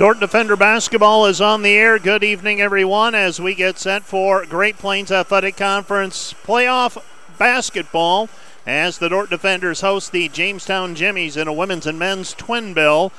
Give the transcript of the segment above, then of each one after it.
Dordt Defender basketball is on the air. Good evening, everyone, as we get set for Great Plains Athletic Conference playoff basketball as the Dordt Defenders host the Jamestown Jimmies in a women's and men's twin bill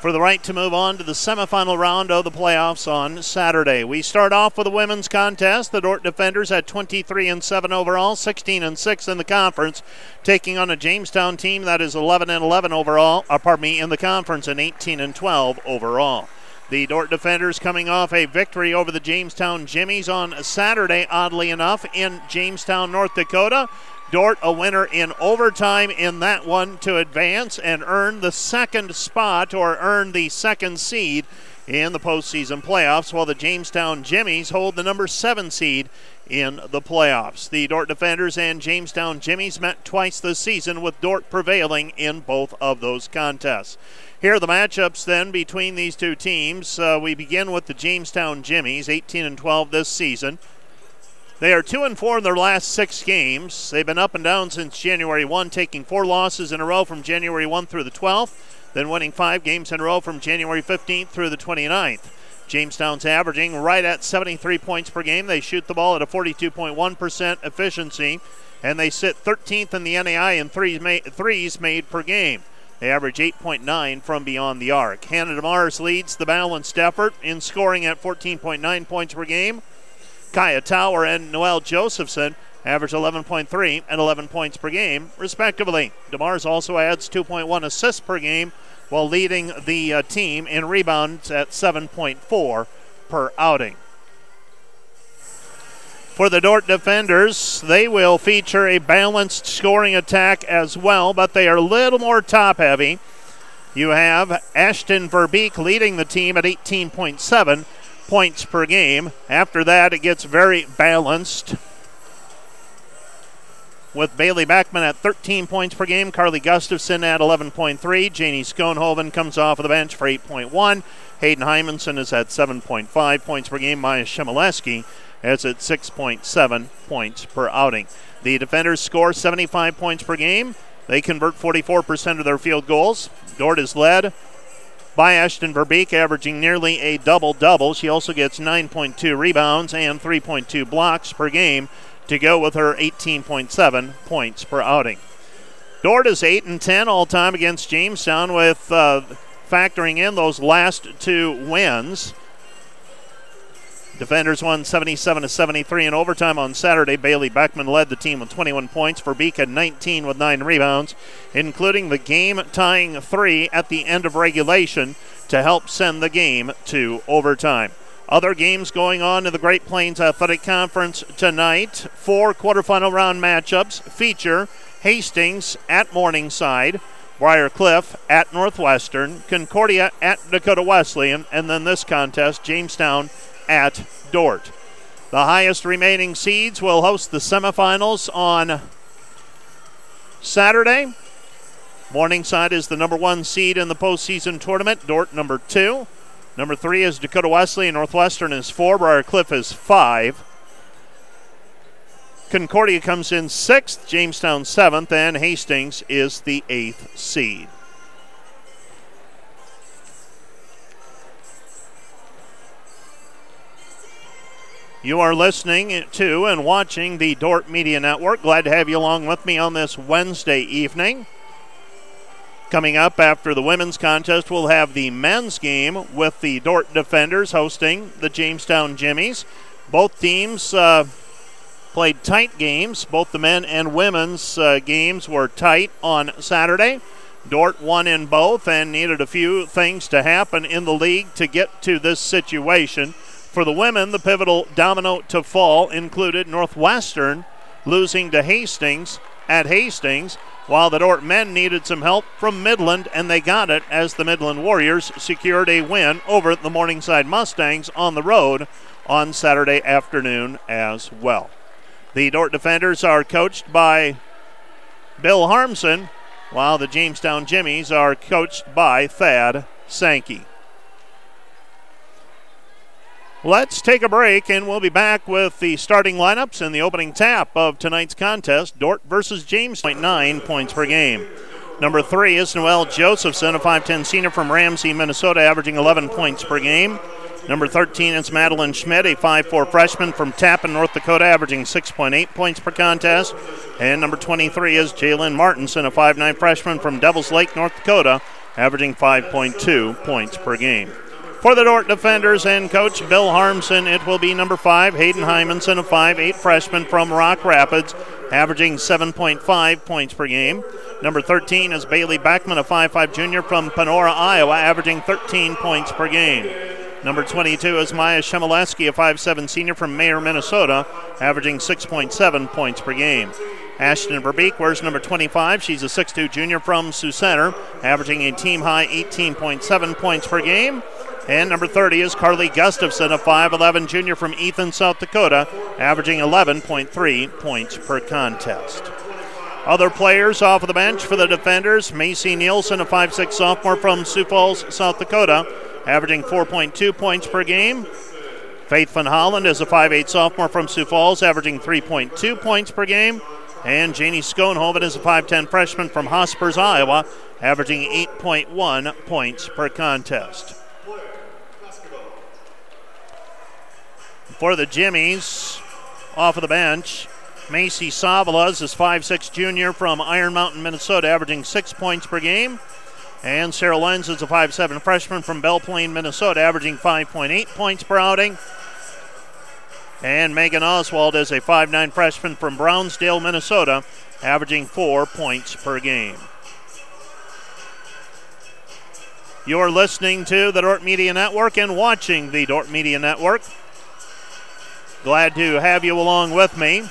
for the right to move on to the semifinal round of the playoffs on Saturday. We start off with a women's contest. The Dordt Defenders at 23 and 7 overall, 16 and 6 in the conference, taking on a Jamestown team that is 11 and 11 overall, uh, pardon me, in the conference and 18 and 12 overall. The Dordt Defenders coming off a victory over the Jamestown Jimmies on Saturday, oddly enough, in Jamestown, North Dakota. Dordt a winner in overtime in that one to advance and earn the second spot or earn the second seed in the postseason playoffs, while the Jamestown Jimmies hold the number seven seed in the playoffs. The Dordt Defenders and Jamestown Jimmies met twice this season, with Dordt prevailing in both of those contests. Here are the matchups then between these two teams. Uh, we begin with the Jamestown Jimmies, 18 and 12 this season. They are 2 and 4 in their last six games. They've been up and down since January 1, taking four losses in a row from January 1 through the 12th, then winning five games in a row from January 15th through the 29th. Jamestown's averaging right at 73 points per game. They shoot the ball at a 42.1% efficiency, and they sit 13th in the NAIA in threes, threes made per game. They average 8.9 from beyond the arc. Hannah DeMars leads the balanced effort in scoring at 14.9 points per game. Kaya Tower and Noel Josephson average 11.3 and 11 points per game, respectively. DeMars also adds 2.1 assists per game while leading the uh, team in rebounds at 7.4 per outing. For the Dordt defenders, they will feature a balanced scoring attack as well, but they are a little more top heavy. You have Ashton Verbeek leading the team at 18.7 points per game. After that, it gets very balanced. With Bailey Backman at 13 points per game, Carly Gustafson at 11.3, Janie Skonhoven comes off of the bench for 8.1, Hayden Hymanson is at 7.5 points per game, Maya Shemileski is at 6.7 points per outing. The defenders score 75 points per game. They convert 44% of their field goals. Dordt is led by Ashton Verbeek, averaging nearly a double double. She also gets 9.2 rebounds and 3.2 blocks per game to go with her 18.7 points per outing. Dordt is 8 and 10 all time against Jamestown, with uh, factoring in those last two wins. Defenders won 77 to 73 in overtime on Saturday. Bailey Beckman led the team with 21 points. Verbeek had 19 with nine rebounds, including the game tying three at the end of regulation to help send the game to overtime. Other games going on in the Great Plains Athletic Conference tonight. Four quarterfinal round matchups feature Hastings at Morningside, Briar Cliff at Northwestern, Concordia at Dakota Wesleyan, and then this contest, Jamestown at Dordt. The highest remaining seeds will host the semifinals on Saturday. Morningside is the number one seed in the postseason tournament. Dordt number two. Number three is Dakota Wesley. Northwestern is four. Briar Cliff is five. Concordia comes in sixth. Jamestown seventh. And Hastings is the eighth seed. You are listening to and watching the Dordt Media Network. Glad to have you along with me on this Wednesday evening. Coming up after the women's contest, we'll have the men's game with the Dordt Defenders hosting the Jamestown Jimmies. Both teams uh, played tight games. Both the men and women's uh, games were tight on Saturday. Dordt won in both and needed a few things to happen in the league to get to this situation. For the women, the pivotal domino to fall included Northwestern losing to Hastings at Hastings, while the Dordt men needed some help from Midland, and they got it as the Midland Warriors secured a win over the Morningside Mustangs on the road on Saturday afternoon as well. The Dordt defenders are coached by Bill Harmson, while the Jamestown Jimmies are coached by Thad Sankey. Let's take a break, and we'll be back with the starting lineups and the opening tap of tonight's contest Dordt versus James. 9 points per game. Number three is Noel Josephson, a 5'10 senior from Ramsey, Minnesota, averaging 11 points per game. Number 13 is Madeline Schmidt, a 5'4 freshman from Tappen, North Dakota, averaging 6.8 points per contest. And number 23 is Jalen Martinson, a 5'9 freshman from Devils Lake, North Dakota, averaging 5.2 points per game. For the Dordt defenders and coach Bill Harmson, it will be number five, Hayden Hymanson, a 5'8 freshman from Rock Rapids, averaging 7.5 points per game. Number 13 is Bailey Beckman, a 5'5 junior from Panora, Iowa, averaging 13 points per game. Number 22 is Maya Shemileski, a 5'7 senior from Mayer, Minnesota, averaging 6.7 points per game. Ashton Verbeek wears number 25. She's a 6'2 junior from Sioux Center, averaging a team high 18.7 points per game. And number 30 is Carly Gustafson, a 5'11 junior from Ethan, South Dakota, averaging 11.3 points per contest. Other players off of the bench for the defenders Macy Nielsen, a 5'6 sophomore from Sioux Falls, South Dakota, averaging 4.2 points per game. Faith Van Holland is a 5'8 sophomore from Sioux Falls, averaging 3.2 points per game. And Janie Schoenhoven is a 5'10 freshman from Hospers, Iowa, averaging 8.1 points per contest. For the Jimmies, off of the bench, Macy Savalas is 5'6 junior from Iron Mountain, Minnesota, averaging 6 points per game. And Sarah Lenz is a 5'7 freshman from Belle Plaine, Minnesota, averaging 5.8 points per outing. And Megan Oswald is a 5'9 freshman from Brownsdale, Minnesota, averaging 4 points per game. You're listening to the Dordt Media Network and watching the Dordt Media Network. Glad to have you along with me.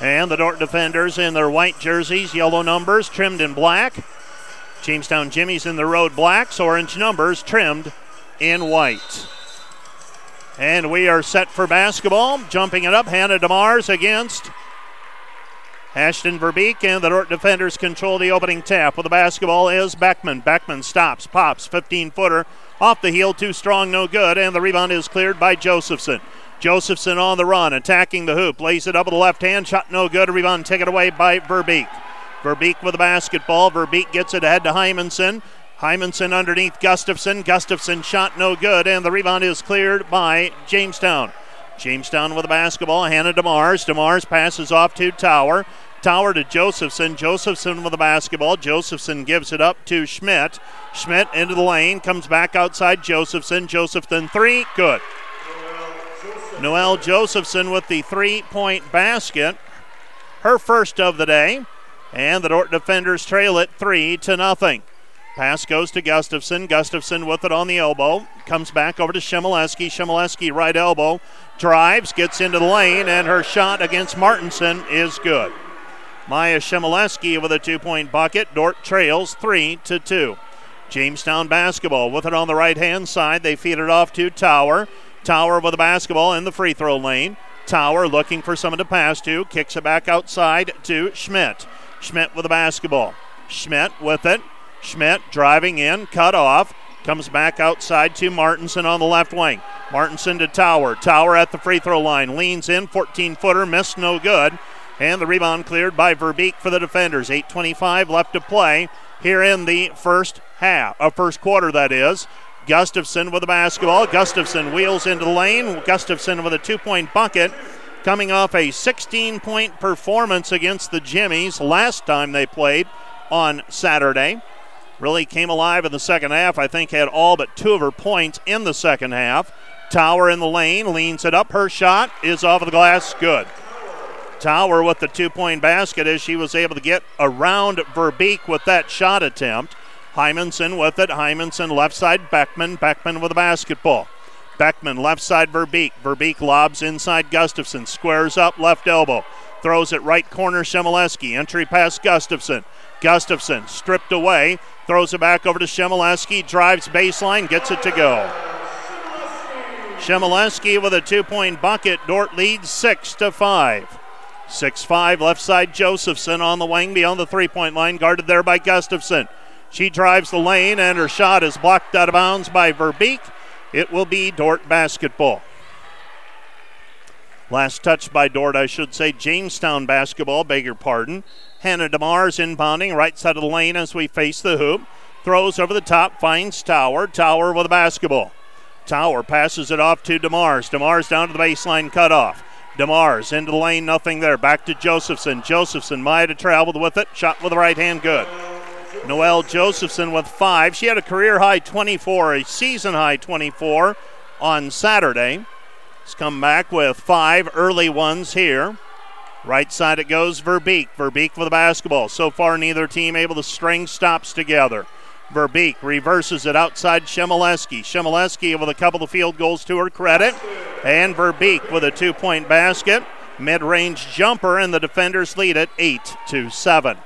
And the Dordt defenders in their white jerseys, yellow numbers, trimmed in black. Jamestown Jimmies in the road blacks, orange numbers trimmed in white. And we are set for basketball. Jumping it up, Hannah DeMars against Ashton Verbeek, and the Dordt defenders control the opening tap. With the basketball is Beckman. Beckman stops, pops, 15 footer off the heel, too strong, no good, and the rebound is cleared by Josephson. Josephson on the run, attacking the hoop, lays it up with the left hand, shot no good. Rebound taken away by Verbeek. Verbeek with the basketball. Verbeek gets it ahead to Hymanson. Hymanson underneath Gustafson. Gustafson shot no good, and the rebound is cleared by Jamestown. Jamestown with the basketball. Hannah DeMars. DeMars passes off to Tower. Tower to Josephson. Josephson with the basketball. Josephson gives it up to Schmidt. Schmidt into the lane. Comes back outside Josephson. Josephson three. Good. Noelle Josephson with the three point basket. Her first of the day. And the Dordt defenders trail it three to nothing. Pass goes to Gustafson. Gustafson with it on the elbow. Comes back over to Shemileski. Shemileski right elbow. Drives, gets into the lane, and her shot against Martinson is good. Maya Shemileski with a two point bucket. Dordt trails three to two. Jamestown basketball with it on the right hand side. They feed it off to Tower. Tower with the basketball in the free throw lane. Tower looking for someone to pass to. Kicks it back outside to Schmidt. Schmidt with the basketball. Schmidt with it. Schmidt driving in, cut off. Comes back outside to Martinson on the left wing. Martinson to Tower. Tower at the free throw line. Leans in, 14 footer, missed no good. And the rebound cleared by Verbeek for the defenders. 8.25 left to play here in the first half, a uh, first quarter, that is. Gustafson with the basketball. Gustafson wheels into the lane. Gustafson with a two point bucket. Coming off a 16 point performance against the Jimmies last time they played on Saturday. Really came alive in the second half. I think had all but two of her points in the second half. Tower in the lane, leans it up. Her shot is off of the glass. Good. Tower with the two point basket as she was able to get around Verbeek with that shot attempt. Hymanson with it. Hymanson left side Beckman. Beckman with the basketball. Beckman left side Verbeek. Verbeek lobs inside Gustafson. Squares up left elbow. Throws it right corner Shemileski. Entry pass Gustafson. Gustafson stripped away. Throws it back over to Shemileski. Drives baseline. Gets it to go. Shemileski with a two-point bucket. Dordt leads six to five. 6 5 left side Josephson on the wing beyond the three point line, guarded there by Gustafson. She drives the lane, and her shot is blocked out of bounds by Verbeek. It will be Dordt basketball. Last touch by Dordt, I should say. Jamestown basketball, beg your pardon. Hannah DeMars inbounding right side of the lane as we face the hoop. Throws over the top, finds Tower. Tower with a basketball. Tower passes it off to DeMars. DeMars down to the baseline, cut off. DeMars into the lane, nothing there. Back to Josephson. Josephson might have traveled with it. Shot with the right hand, good. Noelle Josephson with five. She had a career high 24, a season high 24 on Saturday. Has come back with five early ones here. Right side it goes Verbeek. Verbeek with the basketball. So far, neither team able to string stops together. Verbeek reverses it outside Shemileski. Shemileski with a couple of field goals to her credit. And Verbeek with a two point basket. Mid range jumper, and the defenders lead it 8 to 7.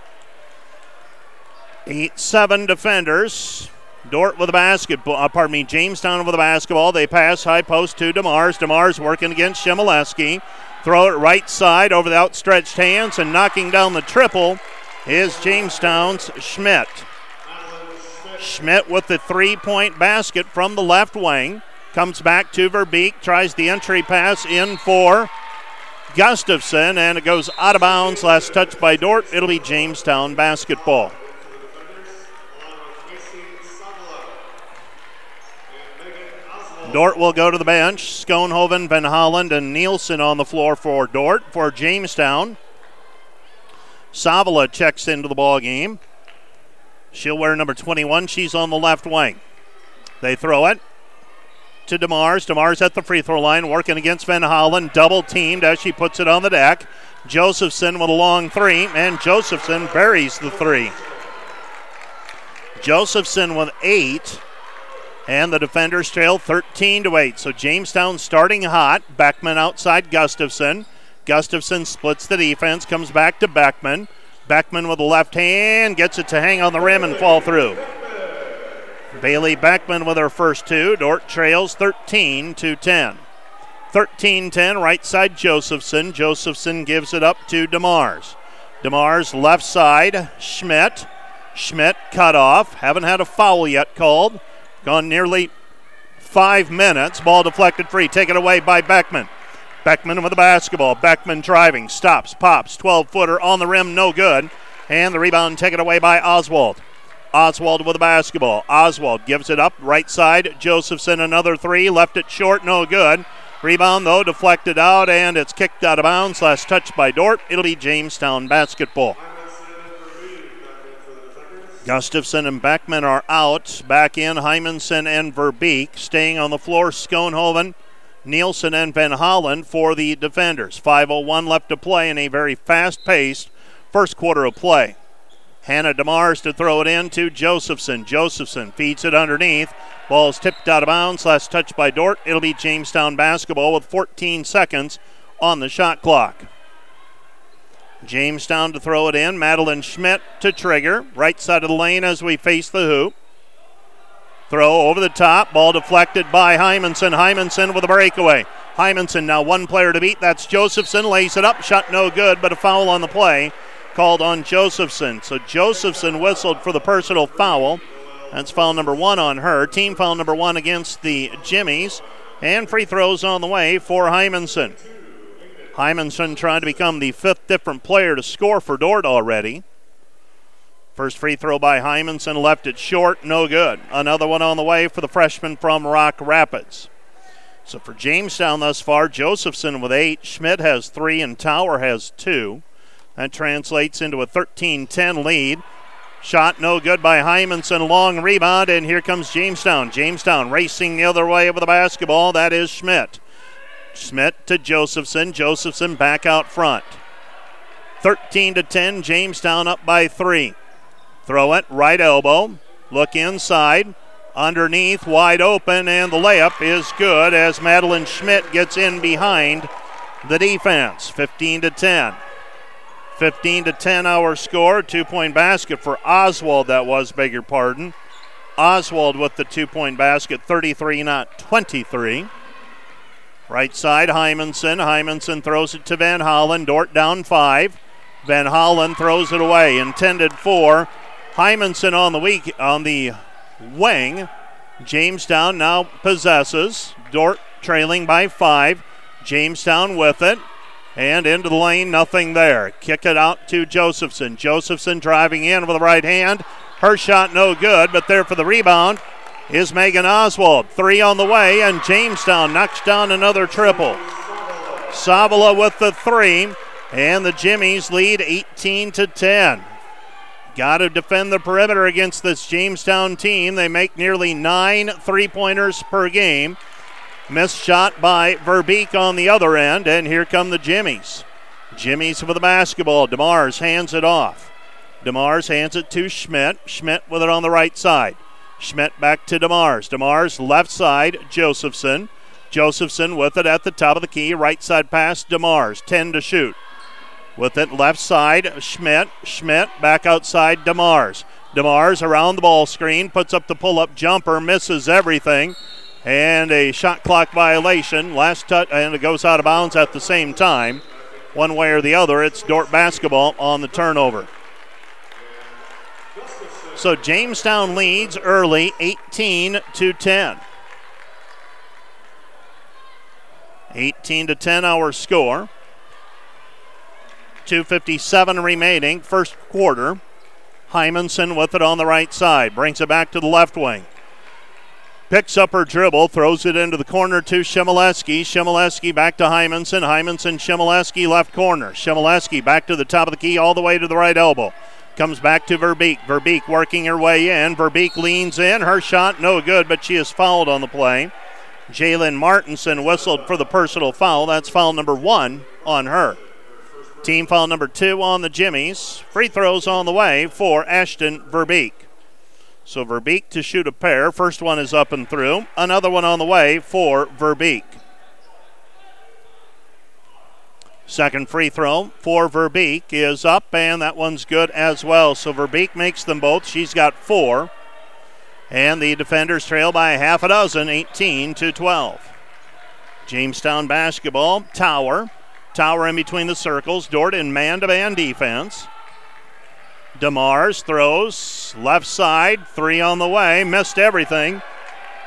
8 7 defenders. Dordt with a basketball, uh, pardon me, Jamestown with a basketball. They pass high post to DeMars. DeMars working against Shemileski. Throw it right side over the outstretched hands and knocking down the triple is Jamestown's Schmidt. Schmidt with the three point basket from the left wing. Comes back to Verbeek, tries the entry pass in for Gustafson, and it goes out of bounds. Last touch by Dordt. It'll be Jamestown basketball. Dordt will go to the bench. Schoenhoven, Van Holland, and Nielsen on the floor for Dordt. For Jamestown, Savala checks into the ball game. She'll wear number 21. She's on the left wing. They throw it to DeMars. DeMars at the free throw line, working against Van Holland. Double teamed as she puts it on the deck. Josephson with a long three, and Josephson buries the three. Josephson with eight. And the defenders trail 13 to 8. So Jamestown starting hot. Beckman outside Gustafson. Gustafson splits the defense, comes back to Beckman. Beckman with the left hand gets it to hang on the rim and fall through. Bailey Beckman with her first two. Dordt trails 13 to 10. 13 10, right side Josephson. Josephson gives it up to DeMars. DeMars left side, Schmidt. Schmidt cut off. Haven't had a foul yet called. Gone nearly five minutes. Ball deflected free. Taken away by Beckman. Beckman with the basketball. Beckman driving. Stops. Pops. 12 footer on the rim. No good. And the rebound taken away by Oswald. Oswald with the basketball. Oswald gives it up. Right side. Josephson another three. Left it short. No good. Rebound though deflected out and it's kicked out of bounds. Last touch by Dordt. It'll be Jamestown basketball. Gustafson and Beckman are out. Back in Hymanson and Verbeek. Staying on the floor, Schoenhoven, Nielsen, and Van Holland for the defenders. 5.01 left to play in a very fast paced first quarter of play. Hannah DeMars to throw it in to Josephson. Josephson feeds it underneath. Ball is tipped out of bounds. Last touch by Dordt. It'll be Jamestown basketball with 14 seconds on the shot clock. Jamestown to throw it in. Madeline Schmidt to trigger. Right side of the lane as we face the hoop. Throw over the top. Ball deflected by Hymanson. Hymanson with a breakaway. Hymanson now one player to beat. That's Josephson. Lays it up. Shot no good, but a foul on the play called on Josephson. So Josephson whistled for the personal foul. That's foul number one on her. Team foul number one against the Jimmies. And free throws on the way for Hymanson. Hymanson trying to become the fifth different player to score for Dordt already. First free throw by Hymanson left it short, no good. Another one on the way for the freshman from Rock Rapids. So for Jamestown thus far, Josephson with eight, Schmidt has three, and Tower has two. That translates into a 13 10 lead. Shot no good by Hymanson. Long rebound, and here comes Jamestown. Jamestown racing the other way with the basketball. That is Schmidt. Schmidt to Josephson. Josephson back out front. 13 to 10. Jamestown up by three. Throw it right elbow. Look inside. Underneath, wide open, and the layup is good as Madeline Schmidt gets in behind the defense. 15 to 10. 15 to 10 our score. Two point basket for Oswald, that was, beg your pardon. Oswald with the two point basket, 33, not 23. Right side, Hymanson. Hymanson throws it to Van Holland. Dordt down five. Van Holland throws it away. Intended for Hymanson on the week on the wing. Jamestown now possesses. Dordt trailing by five. Jamestown with it. And into the lane, nothing there. Kick it out to Josephson. Josephson driving in with the right hand. Her shot no good, but there for the rebound is Megan Oswald. Three on the way, and Jamestown knocks down another triple. Savala with the three, and the Jimmies lead 18 to 10. Got to defend the perimeter against this Jamestown team. They make nearly nine three pointers per game. Missed shot by Verbeek on the other end, and here come the Jimmies. Jimmies for the basketball. DeMars hands it off. DeMars hands it to Schmidt. Schmidt with it on the right side. Schmidt back to DeMars. DeMars left side, Josephson. Josephson with it at the top of the key. Right side pass, DeMars. 10 to shoot. With it left side, Schmidt. Schmidt back outside, DeMars. DeMars around the ball screen, puts up the pull up jumper, misses everything and a shot clock violation. Last touch, and it goes out of bounds at the same time. One way or the other, it's Dordt basketball on the turnover. So Jamestown leads early, 18 to 10. 18 to 10 our score. 257 remaining, first quarter. Hymanson with it on the right side, brings it back to the left wing. Picks up her dribble, throws it into the corner to Shimoleski. Shimoleski back to Hymanson. Hymanson, Shimoleski, left corner. Shimoleski back to the top of the key, all the way to the right elbow. Comes back to Verbeek. Verbeek working her way in. Verbeek leans in. Her shot no good, but she is fouled on the play. Jalen Martinson whistled for the personal foul. That's foul number one on her. Team foul number two on the Jimmies. Free throws on the way for Ashton Verbeek. So Verbeek to shoot a pair. First one is up and through. Another one on the way for Verbeek. Second free throw for Verbeek is up, and that one's good as well. So Verbeek makes them both. She's got four. And the defenders trail by half a dozen, 18 to 12. Jamestown basketball, Tower. Tower in between the circles. Dordt in man to man defense. DeMars throws left side, three on the way, missed everything.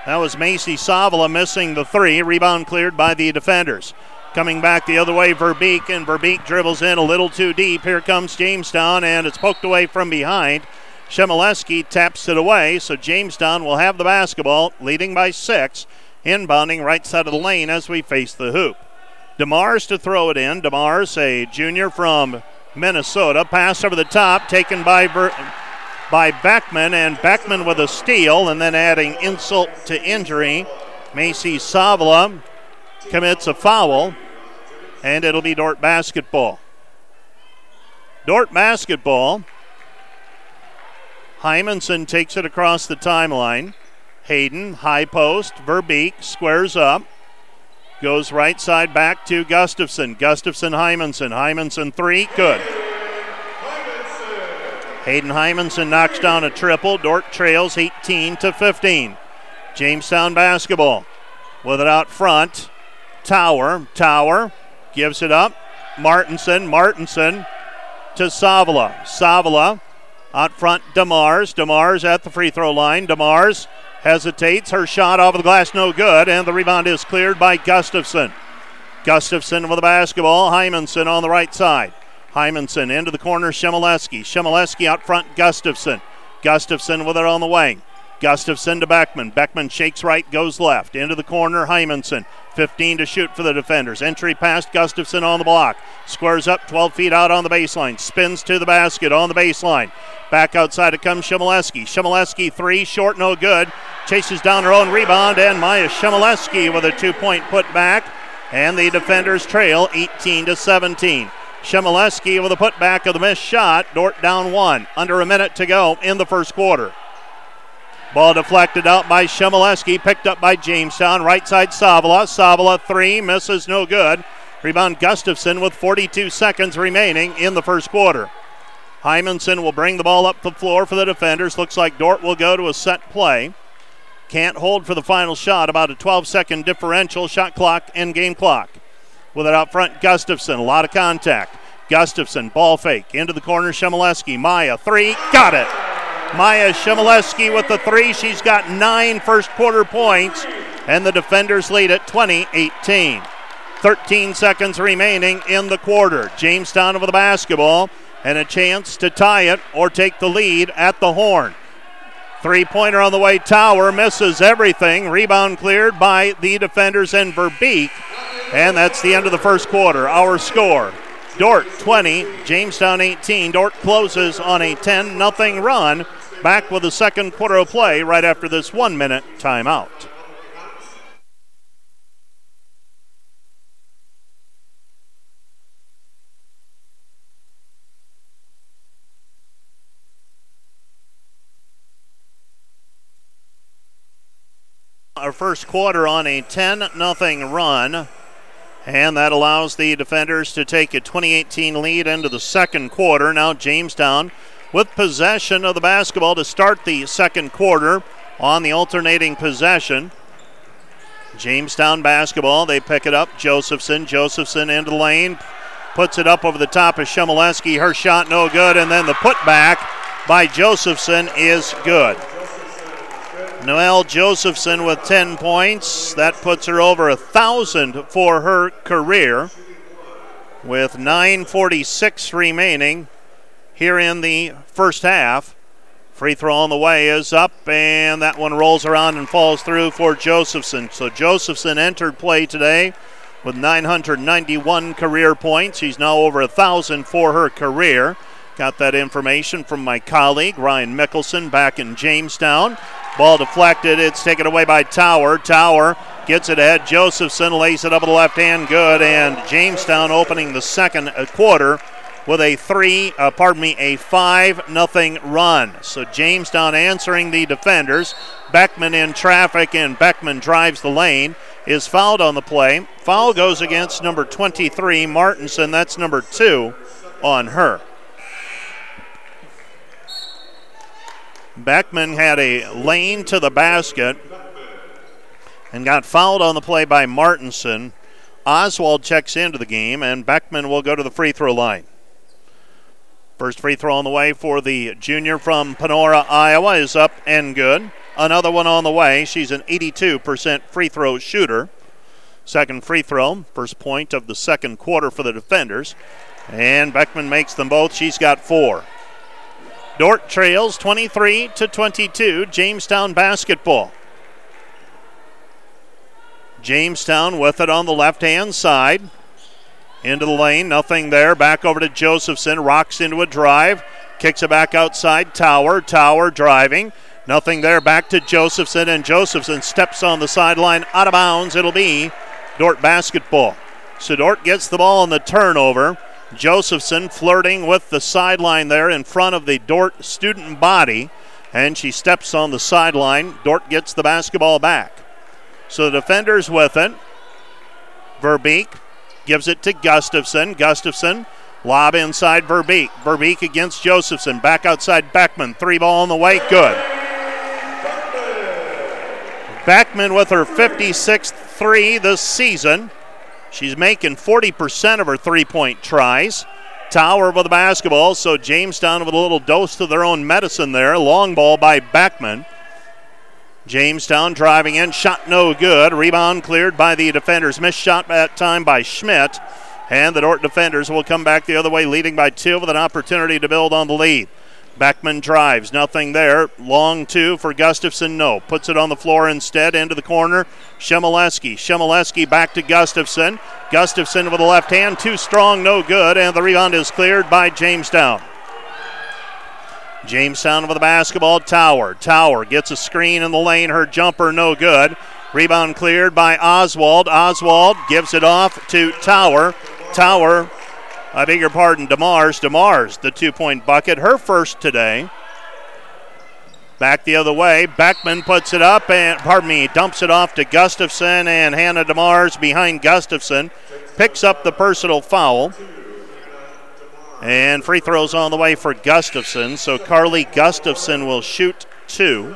That was Macy Savala missing the three. Rebound cleared by the defenders. Coming back the other way, Verbeek, and Verbeek dribbles in a little too deep. Here comes Jamestown, and it's poked away from behind. Shemileski taps it away, so Jamestown will have the basketball, leading by six, inbounding right side of the lane as we face the hoop. DeMars to throw it in. DeMars, a junior from Minnesota. Pass over the top, taken by Ver- by Beckman, and Beckman with a steal, and then adding insult to injury. Macy Savala commits a foul, and it'll be Dordt basketball. Dordt basketball. Hymanson takes it across the timeline. Hayden, high post, Verbeek squares up. Goes right side back to Gustafson. Gustafson, Hymanson. Hymanson three, good. Hayden Hymanson knocks down a triple. Dordt trails 18 to 15. Jamestown basketball with it out front. Tower, Tower gives it up. Martinson, Martinson to Savala. Savala out front, DeMars. DeMars at the free throw line. DeMars hesitates. Her shot off of the glass, no good, and the rebound is cleared by Gustafson. Gustafson with the basketball. Hymanson on the right side. Hymanson into the corner, Shemileski. Shemileski out front, Gustafson. Gustafson with it on the wing. Gustafson to Beckman. Beckman shakes right, goes left. Into the corner, Hymanson. 15 to shoot for the defenders. Entry past Gustafson on the block. Squares up 12 feet out on the baseline. Spins to the basket on the baseline. Back outside it comes Shemileski. Shemileski three, short, no good. Chases down her own rebound, and Maya Shemileski with a two point putback. And the defenders trail 18 to 17. Shemileski with a putback of the missed shot. Dordt down one. Under a minute to go in the first quarter. Ball deflected out by Shemileski, picked up by Jamestown. Right side Savala. Savala three, misses no good. Rebound Gustafson with 42 seconds remaining in the first quarter. Hymanson will bring the ball up the floor for the defenders. Looks like Dordt will go to a set play. Can't hold for the final shot. About a 12 second differential. Shot clock and game clock. With it out front, Gustafson. A lot of contact. Gustafson, ball fake. Into the corner, Shemileski. Maya, three. Got it. Maya Shimoleski with the three. She's got nine first quarter points, and the defenders lead at 20 18. 13 seconds remaining in the quarter. Jamestown over the basketball and a chance to tie it or take the lead at the horn. Three pointer on the way. Tower misses everything. Rebound cleared by the defenders in Verbeek. And that's the end of the first quarter. Our score Dordt 20, Jamestown 18. Dordt closes on a 10 0 run. Back with the second quarter of play right after this one minute timeout. Our first quarter on a 10 0 run. And that allows the defenders to take a 2018 lead into the second quarter. Now Jamestown with possession of the basketball to start the second quarter on the alternating possession. Jamestown basketball. They pick it up. Josephson. Josephson into the lane. Puts it up over the top of Shimoleski. Her shot no good. And then the putback by Josephson is good. Noelle Josephson with 10 points. That puts her over a thousand for her career. With 9:46 remaining here in the first half. Free throw on the way is up, and that one rolls around and falls through for Josephson. So Josephson entered play today with 991 career points. He's now over a thousand for her career. Got that information from my colleague Ryan Mickelson back in Jamestown. Ball deflected. It's taken away by Tower. Tower gets it ahead. Josephson lays it up with the left hand. Good. And Jamestown opening the second quarter with a three, uh, pardon me, a five nothing run. So Jamestown answering the defenders. Beckman in traffic, and Beckman drives the lane. Is fouled on the play. Foul goes against number 23, Martinson. That's number two on her. Beckman had a lane to the basket and got fouled on the play by Martinson. Oswald checks into the game, and Beckman will go to the free throw line. First free throw on the way for the junior from Panora, Iowa is up and good. Another one on the way. She's an 82% free throw shooter. Second free throw, first point of the second quarter for the defenders. And Beckman makes them both. She's got four. Dordt trails 23 to 22. Jamestown basketball. Jamestown with it on the left hand side. Into the lane, nothing there. Back over to Josephson. Rocks into a drive. Kicks it back outside. Tower. Tower driving. Nothing there. Back to Josephson, and Josephson steps on the sideline out of bounds. It'll be Dordt basketball. So Dordt gets the ball on the turnover. Josephson flirting with the sideline there in front of the Dordt student body, and she steps on the sideline. Dordt gets the basketball back. So the defenders with it. Verbeek gives it to Gustafson. Gustafson lob inside Verbeek. Verbeek against Josephson. Back outside Beckman. Three ball on the way. Good. Beckman with her 56th three this season. She's making 40% of her three point tries. Tower with the basketball, so Jamestown with a little dose to their own medicine there. Long ball by Beckman. Jamestown driving in, shot no good. Rebound cleared by the defenders. Missed shot that time by Schmidt. And the Dordt defenders will come back the other way, leading by two with an opportunity to build on the lead. Beckman drives, nothing there. Long two for Gustafson, no. Puts it on the floor instead, into the corner. Shimoleski. Shimoleski back to Gustafson. Gustafson with the left hand, too strong, no good, and the rebound is cleared by Jamestown. Jamestown with the basketball. Tower. Tower gets a screen in the lane. Her jumper no good. Rebound cleared by Oswald. Oswald gives it off to Tower. Tower I beg your pardon, DeMars. DeMars, the two point bucket, her first today. Back the other way. Beckman puts it up and, pardon me, dumps it off to Gustafson, and Hannah DeMars behind Gustafson picks up the personal foul. And free throws on the way for Gustafson. So Carly Gustafson will shoot two.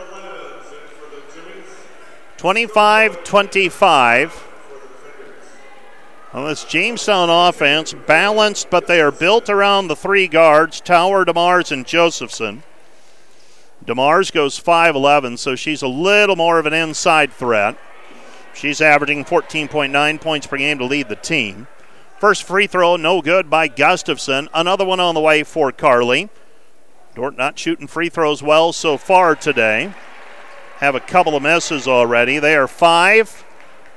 25 25. Well, this Jamestown offense balanced, but they are built around the three guards Tower, DeMars, and Josephson. DeMars goes 5'11, so she's a little more of an inside threat. She's averaging 14.9 points per game to lead the team. First free throw, no good by Gustafson. Another one on the way for Carly. Dordt not shooting free throws well so far today. Have a couple of misses already. They are five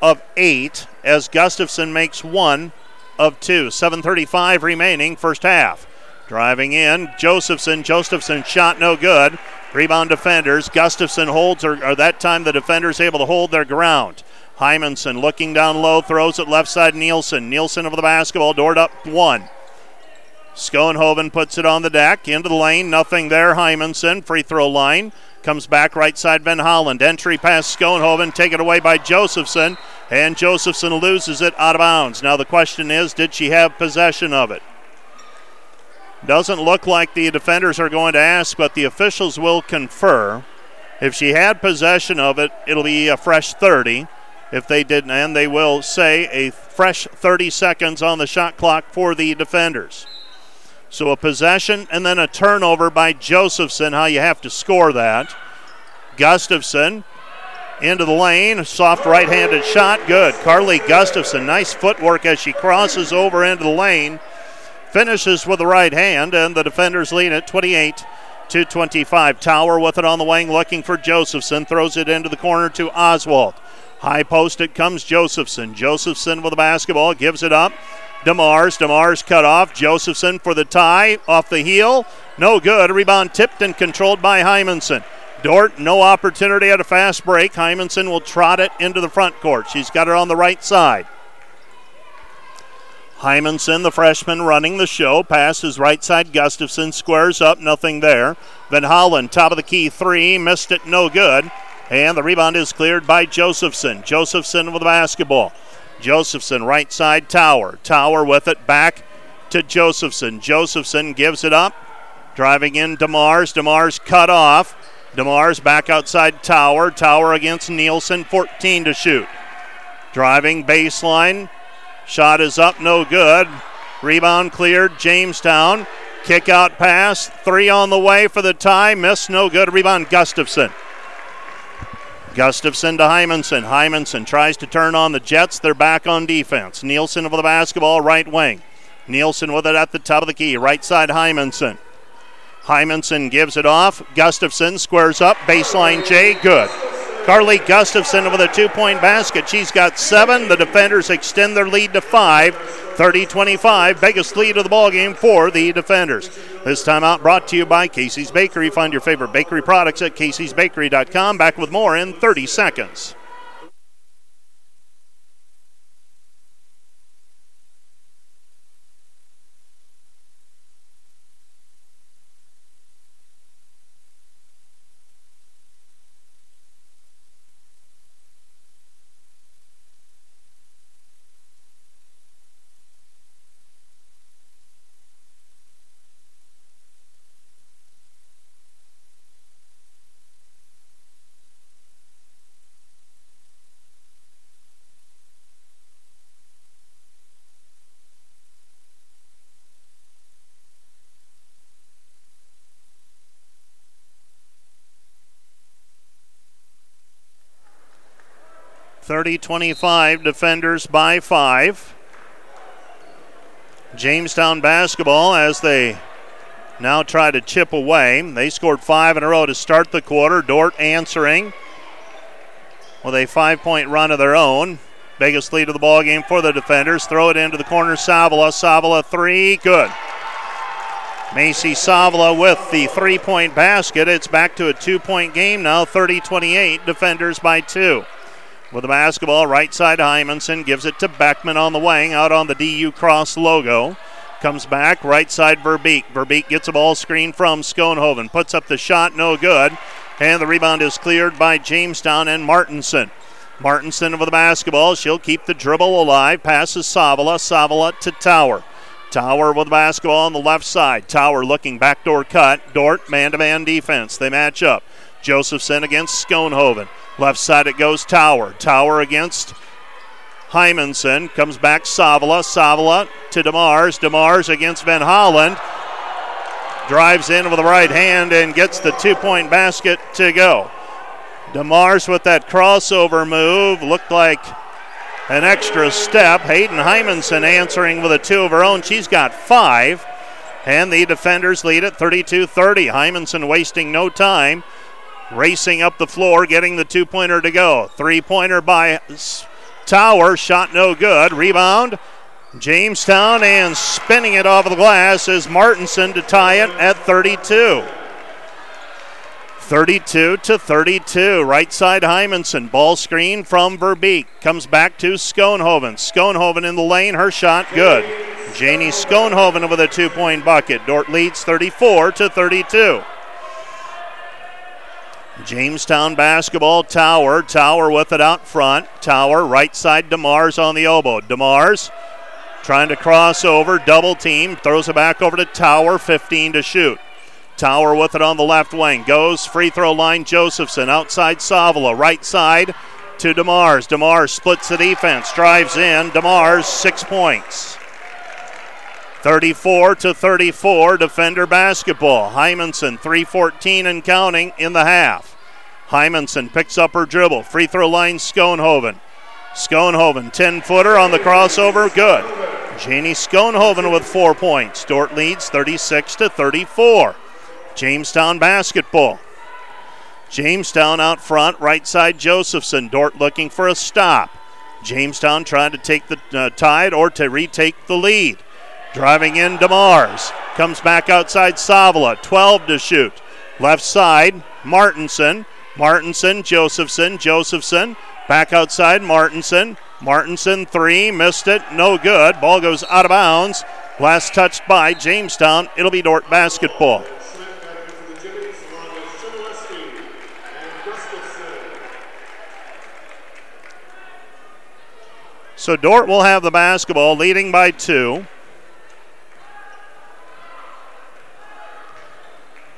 of eight as Gustafson makes one of two. 7.35 remaining, first half. Driving in, Josephson. Josephson shot no good. Rebound defenders. Gustafson holds, or, or that time the defenders able to hold their ground. Hymanson looking down low, throws it left side. Nielsen. Nielsen over the basketball, Dordt up one. Schoenhoven puts it on the deck, into the lane, nothing there. Hymanson, free throw line. Comes back right side, Van Holland. Entry past Schoenhoven, taken away by Josephson, and Josephson loses it out of bounds. Now the question is, did she have possession of it? Doesn't look like the defenders are going to ask, but the officials will confer. If she had possession of it, it'll be a fresh 30. If they didn't, and they will say a fresh 30 seconds on the shot clock for the defenders. So a possession and then a turnover by Josephson. How you have to score that. Gustafson into the lane. Soft right handed shot. Good. Carly Gustafson. Nice footwork as she crosses over into the lane finishes with the right hand, and the defenders lead at 28 to 25. Tower with it on the wing, looking for Josephson. Throws it into the corner to Oswald. High post it comes Josephson. Josephson with the basketball, gives it up. DeMars. DeMars cut off. Josephson for the tie. Off the heel. No good. Rebound tipped and controlled by Hymanson. Dordt, no opportunity at a fast break. Hymanson will trot it into the front court. She's got it on the right side. Hymanson, the freshman, running the show. Passes right side. Gustafson squares up. Nothing there. Van Holland, top of the key three. Missed it. No good. And the rebound is cleared by Josephson. Josephson with the basketball. Josephson, right side. Tower. Tower with it. Back to Josephson. Josephson gives it up. Driving in DeMars. DeMars cut off. DeMars back outside Tower. Tower against Nielsen. 14 to shoot. Driving baseline. Shot is up, no good. Rebound cleared, Jamestown. Kick out pass, three on the way for the tie. Miss, no good. Rebound, Gustafson. Gustafson to Hymanson. Hymanson tries to turn on the Jets. They're back on defense. Nielsen with the basketball, right wing. Nielsen with it at the top of the key. Right side, Hymanson. Hymanson gives it off. Gustafson squares up. Baseline J. Good. Carly Gustafson with a two point basket. She's got seven. The defenders extend their lead to five. 30 25, biggest lead of the ball game for the defenders. This timeout brought to you by Casey's Bakery. Find your favorite bakery products at caseysbakery.com. Back with more in 30 seconds. 30 25, defenders by five. Jamestown basketball as they now try to chip away. They scored five in a row to start the quarter. Dordt answering with a five point run of their own. Biggest lead of the ball game for the defenders. Throw it into the corner. Savala. Savala three. Good. Macy Savala with the three point basket. It's back to a two point game now, 30 28. Defenders by two with the basketball. Right side, Hymanson gives it to Beckman on the wing, out on the DU Cross logo. Comes back, right side, Verbeek. Verbeek gets a ball screen from Schoenhoven. Puts up the shot, no good. And the rebound is cleared by Jamestown and Martinson. Martinson over the basketball. She'll keep the dribble alive. Passes Savala. Savala to Tower. Tower with the basketball on the left side. Tower looking backdoor cut. Dordt man to man defense. They match up. Josephson against Schoenhoven. Left side it goes Tower. Tower against Hymanson. Comes back Savala. Savala to DeMars. DeMars against Van Holland. drives in with the right hand and gets the two point basket to go. DeMars with that crossover move looked like an extra step. Hayden Hymanson answering with a two of her own. She's got five. And the defenders lead at 32 30. Hymanson wasting no time. Racing up the floor, getting the two pointer to go. Three pointer by Tower. Shot no good. Rebound. Jamestown and spinning it off of the glass is Martinson to tie it at 32. 32 to 32. Right side Hymanson. Ball screen from Verbeek. Comes back to Schoenhoven. Schoenhoven in the lane. Her shot good. Janie Schoenhoven with a two point bucket. Dordt leads 34 to 32. Jamestown basketball, Tower. Tower with it out front. Tower, right side, DeMars on the elbow. DeMars trying to cross over, double team, throws it back over to Tower, 15 to shoot. Tower with it on the left wing. Goes free throw line Josephson. Outside Savila. Right side to DeMars. DeMars splits the defense. Drives in. DeMars six points. 34 to 34. Defender basketball. Hymanson 314 and counting in the half. Hymanson picks up her dribble. Free throw line Schoenhoven. Schoenhoven 10 footer on the crossover. Good. Janie Schoenhoven with four points. Dordt leads 36 to 34. Jamestown basketball. Jamestown out front, right side Josephson. Dordt looking for a stop. Jamestown trying to take the uh, tide or to retake the lead. Driving in DeMars. Comes back outside Savila. 12 to shoot. Left side, Martinson. Martinson, Josephson, Josephson. Back outside, Martinson. Martinson, three. Missed it. No good. Ball goes out of bounds. Last touched by Jamestown. It'll be Dordt basketball. So Dordt will have the basketball, leading by two.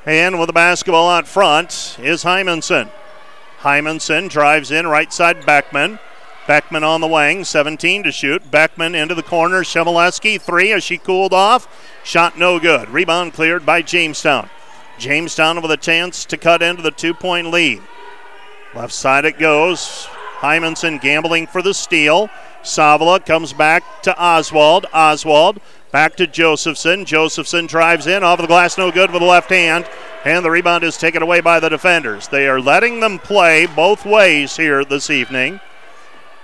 And with the basketball out front is Hymanson. Hymanson drives in right side Beckman. Beckman on the wing, 17 to shoot. Beckman into the corner. Shemileski, three as she cooled off. Shot no good. Rebound cleared by Jamestown. Jamestown with a chance to cut into the two point lead. Left side it goes. Hymanson gambling for the steal. Savila comes back to Oswald. Oswald back to Josephson. Josephson drives in off of the glass, no good with the left hand. And the rebound is taken away by the defenders. They are letting them play both ways here this evening.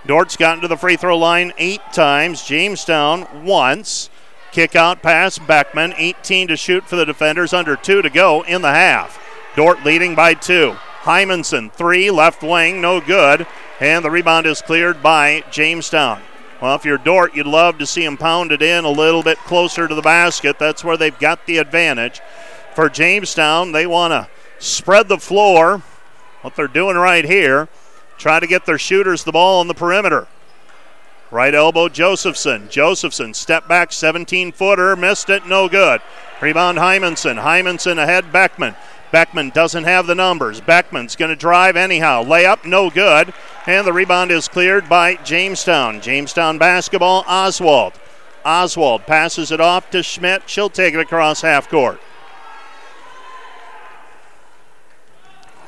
Dordt's gotten to the free throw line eight times. Jamestown once. Kick out pass, Beckman. 18 to shoot for the defenders, under two to go in the half. Dordt leading by two. Hymanson, three, left wing, no good. And the rebound is cleared by Jamestown. Well, if you're Dordt, you'd love to see him pounded in a little bit closer to the basket. That's where they've got the advantage. For Jamestown, they want to spread the floor. What they're doing right here, try to get their shooters the ball on the perimeter. Right elbow, Josephson. Josephson, step back, 17 footer, missed it, no good. Rebound, Hymanson. Hymanson ahead, Beckman. Beckman doesn't have the numbers. Beckman's going to drive anyhow. Layup, no good. And the rebound is cleared by Jamestown. Jamestown basketball, Oswald. Oswald passes it off to Schmidt. She'll take it across half court.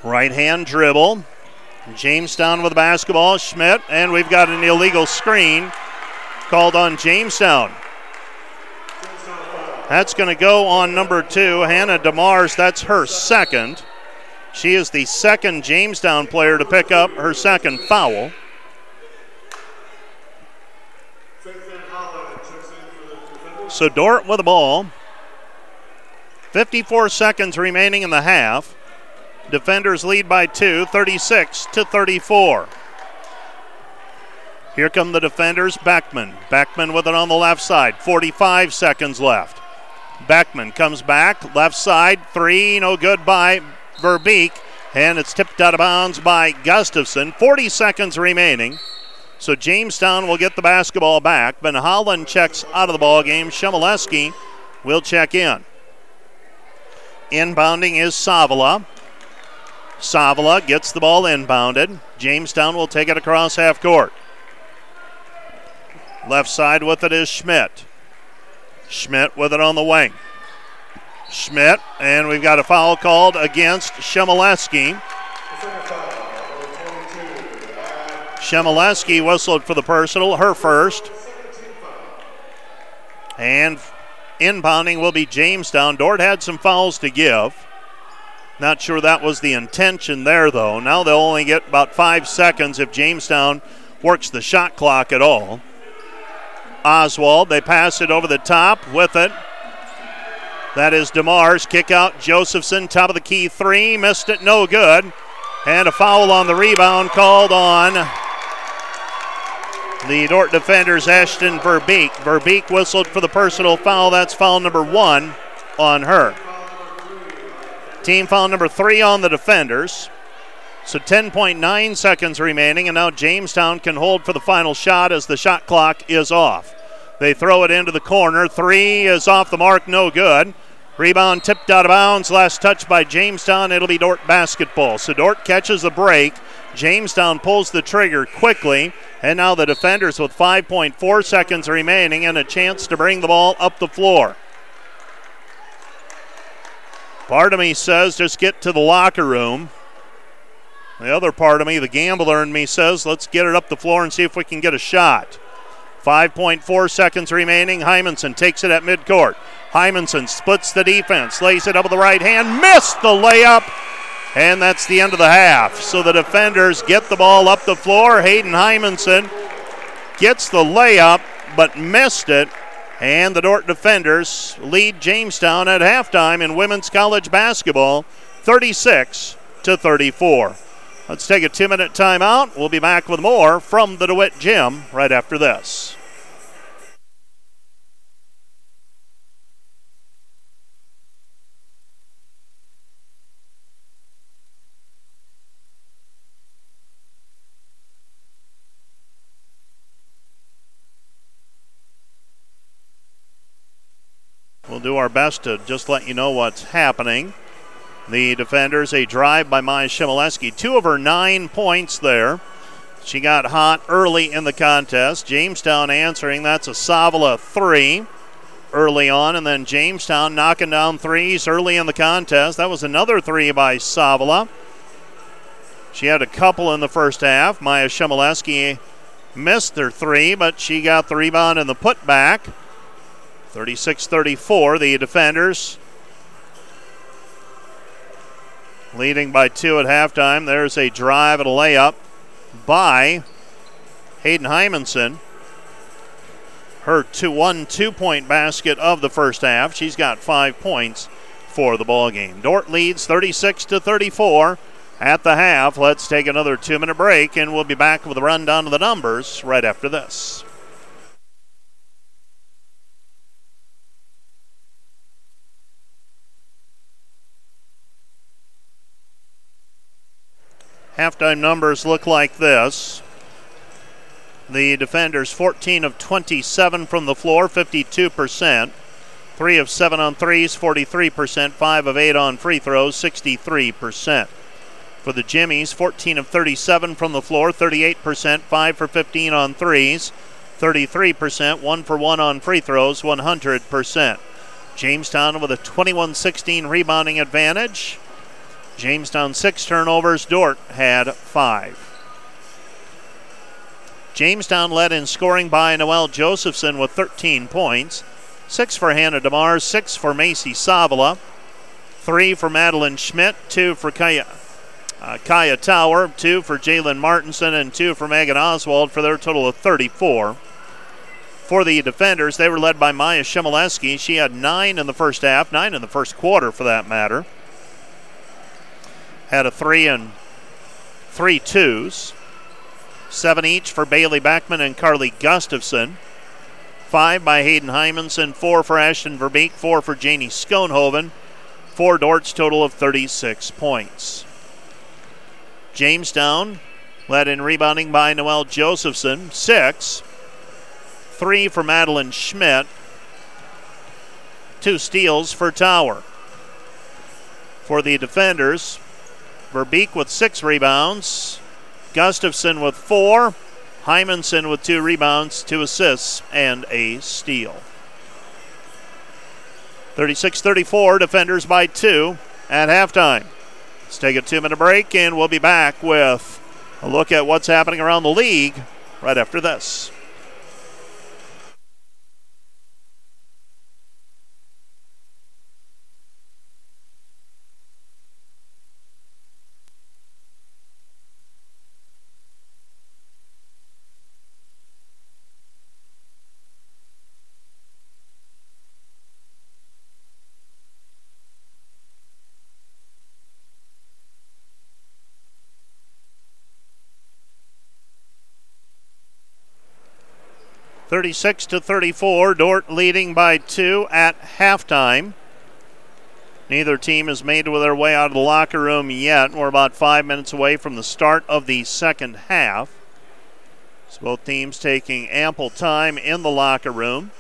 Right hand dribble. Jamestown with the basketball. Schmidt, and we've got an illegal screen called on Jamestown. That's going to go on number two, Hannah DeMars. That's her second. She is the second Jamestown player to pick up her second foul. So Dordt with the ball. 54 seconds remaining in the half. Defenders lead by two, 36 to 34. Here come the defenders. Beckman. Beckman with it on the left side. 45 seconds left. Beckman comes back, left side, three, no good by Verbeek, and it's tipped out of bounds by Gustafson. 40 seconds remaining. So Jamestown will get the basketball back. Van Holland checks out of the ball game. Shemileski will check in. Inbounding is Savila. Savila gets the ball inbounded. Jamestown will take it across half court. Left side with it is Schmidt. Schmidt with it on the wing. Schmidt, and we've got a foul called against Shemileski. Shemileski whistled for the personal, her first. And inbounding will be Jamestown. Dordt had some fouls to give. Not sure that was the intention there, though. Now they'll only get about five seconds if Jamestown works the shot clock at all. Oswald, they pass it over the top with it. That is DeMars. Kick out Josephson, top of the key three. Missed it, no good. And a foul on the rebound called on the Dordt defenders, Ashton Verbeek. Verbeek whistled for the personal foul. That's foul number one on her. Team foul number three on the defenders. So 10.9 seconds remaining, and now Jamestown can hold for the final shot as the shot clock is off. They throw it into the corner. Three is off the mark, no good. Rebound tipped out of bounds. Last touch by Jamestown. It'll be Dordt basketball. So Dordt catches the break. Jamestown pulls the trigger quickly. And now the defenders with 5.4 seconds remaining and a chance to bring the ball up the floor. Part of me says just get to the locker room. The other part of me, the gambler in me, says let's get it up the floor and see if we can get a shot. 5.4 seconds remaining. Hymanson takes it at midcourt. Hymanson splits the defense, lays it up with the right hand, missed the layup, and that's the end of the half. So the defenders get the ball up the floor. Hayden Hymanson gets the layup, but missed it. And the Dordt defenders lead Jamestown at halftime in women's college basketball 36 to 34. Let's take a two minute timeout. We'll be back with more from the DeWitt Gym right after this. Do our best to just let you know what's happening. The defenders, a drive by Maya Shimileski. Two of her nine points there. She got hot early in the contest. Jamestown answering. That's a Savala three early on, and then Jamestown knocking down threes early in the contest. That was another three by Savala. She had a couple in the first half. Maya Shimileski missed her three, but she got the rebound and the putback. 36 34, the defenders leading by two at halftime. There's a drive and a layup by Hayden Hymanson. Her two one two point basket of the first half. She's got five points for the ball game. Dordt leads 36 to 34 at the half. Let's take another two minute break and we'll be back with a rundown of the numbers right after this. Halftime numbers look like this. The defenders 14 of 27 from the floor, 52%. 3 of 7 on threes, 43%. 5 of 8 on free throws, 63%. For the Jimmies, 14 of 37 from the floor, 38%. 5 for 15 on threes, 33%. 1 for 1 on free throws, 100%. Jamestown with a 21 16 rebounding advantage. Jamestown six turnovers. Dordt had five. Jamestown led in scoring by Noel Josephson with 13 points. Six for Hannah DeMars, six for Macy Savala, three for Madeline Schmidt, two for Kaya, uh, Kaya Tower, two for Jalen Martinson, and two for Megan Oswald for their total of 34. For the defenders, they were led by Maya Shemileski. She had nine in the first half, nine in the first quarter for that matter had a three and three twos. Seven each for Bailey Beckman and Carly Gustafson. Five by Hayden Hymanson, four for Ashton Verbeek, four for Janie Schoenhoven. For Dordt's total of 36 points. Jamestown led in rebounding by Noel Josephson, six. Three for Madeline Schmidt. Two steals for Tower. For the defenders, Verbeek with six rebounds. Gustafson with four. Hymanson with two rebounds, two assists, and a steal. 36 34, defenders by two at halftime. Let's take a two minute break and we'll be back with a look at what's happening around the league right after this. 36 to 34. Dordt leading by two at halftime. Neither team has made their way out of the locker room yet. We're about five minutes away from the start of the second half. So both teams taking ample time in the locker room.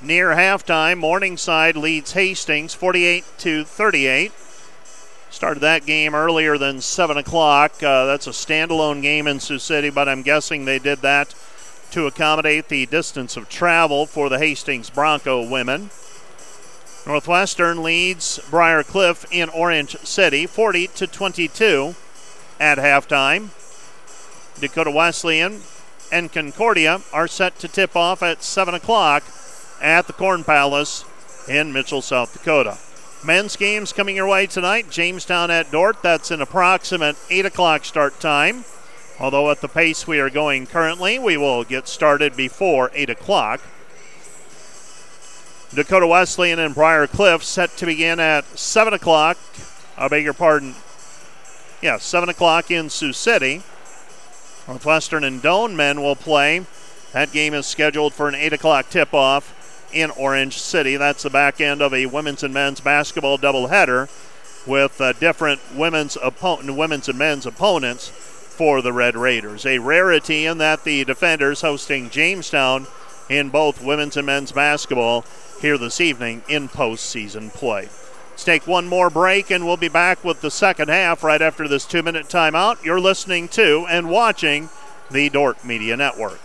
Near halftime, Morningside leads Hastings 48 to 38. Started that game earlier than 7 o'clock. Uh, that's a standalone game in Sioux City, but I'm guessing they did that to accommodate the distance of travel for the Hastings Bronco women. Northwestern leads Briar Cliff in Orange City 40 to 22 at halftime. Dakota Wesleyan and Concordia are set to tip off at 7 o'clock at the Corn Palace in Mitchell, South Dakota. Men's games coming your way tonight. Jamestown at Dordt. That's an approximate 8 o'clock start time. Although at the pace we are going currently, we will get started before 8 o'clock. Dakota Wesleyan and Briar Cliff set to begin at 7 o'clock. I beg your pardon. Yeah, 7 o'clock in Sioux City. Northwestern and Doane men will play. That game is scheduled for an 8 o'clock tip off in Orange City. That's the back end of a women's and men's basketball doubleheader with uh, different women's, oppo- women's and men's opponents for the Red Raiders. A rarity in that the defenders hosting Jamestown in both women's and men's basketball here this evening in postseason play. Let's take one more break and we'll be back with the second half right after this two minute timeout. You're listening to and watching the Dordt Media Network.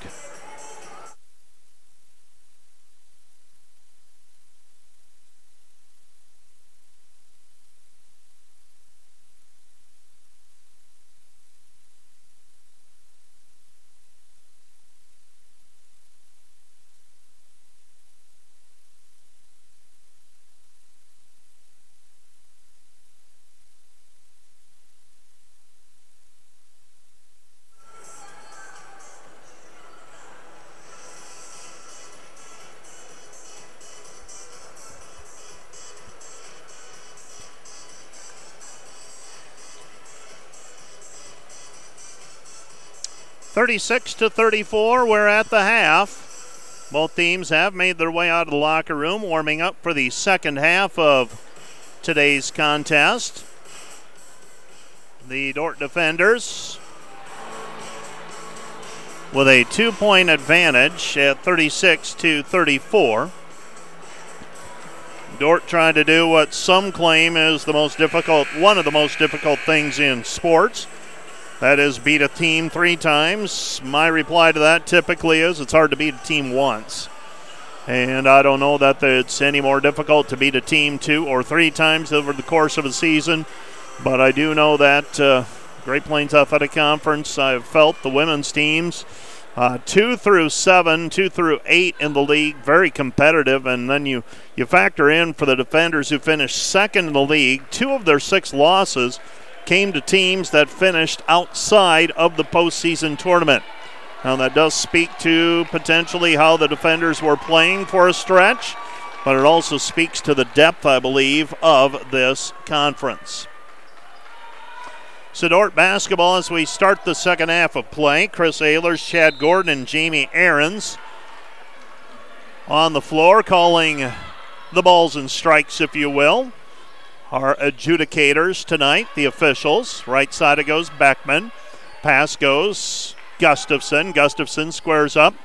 36 to 34. We're at the half. Both teams have made their way out of the locker room, warming up for the second half of today's contest. The Dordt defenders with a two point advantage at 36 to 34. Dordt trying to do what some claim is the most difficult, one of the most difficult things in sports that is, beat a team three times. My reply to that typically is it's hard to beat a team once. And I don't know that it's any more difficult to beat a team two or three times over the course of a season. But I do know that uh, Great Plains Athletic Conference, I've felt the women's teams, uh, two through seven, two through eight in the league, very competitive. And then you, you factor in for the defenders who finished second in the league, two of their six losses came to teams that finished outside of the postseason tournament. Now, that does speak to potentially how the defenders were playing for a stretch, but it also speaks to the depth, I believe, of this conference. Sedort basketball as we start the second half of play. Chris Ehlers, Chad Gordon, and Jamie Ahrens on the floor calling the balls and strikes, if you will our adjudicators tonight, the officials. Right side it goes Beckman. Pass goes Gustafson. Gustafson squares up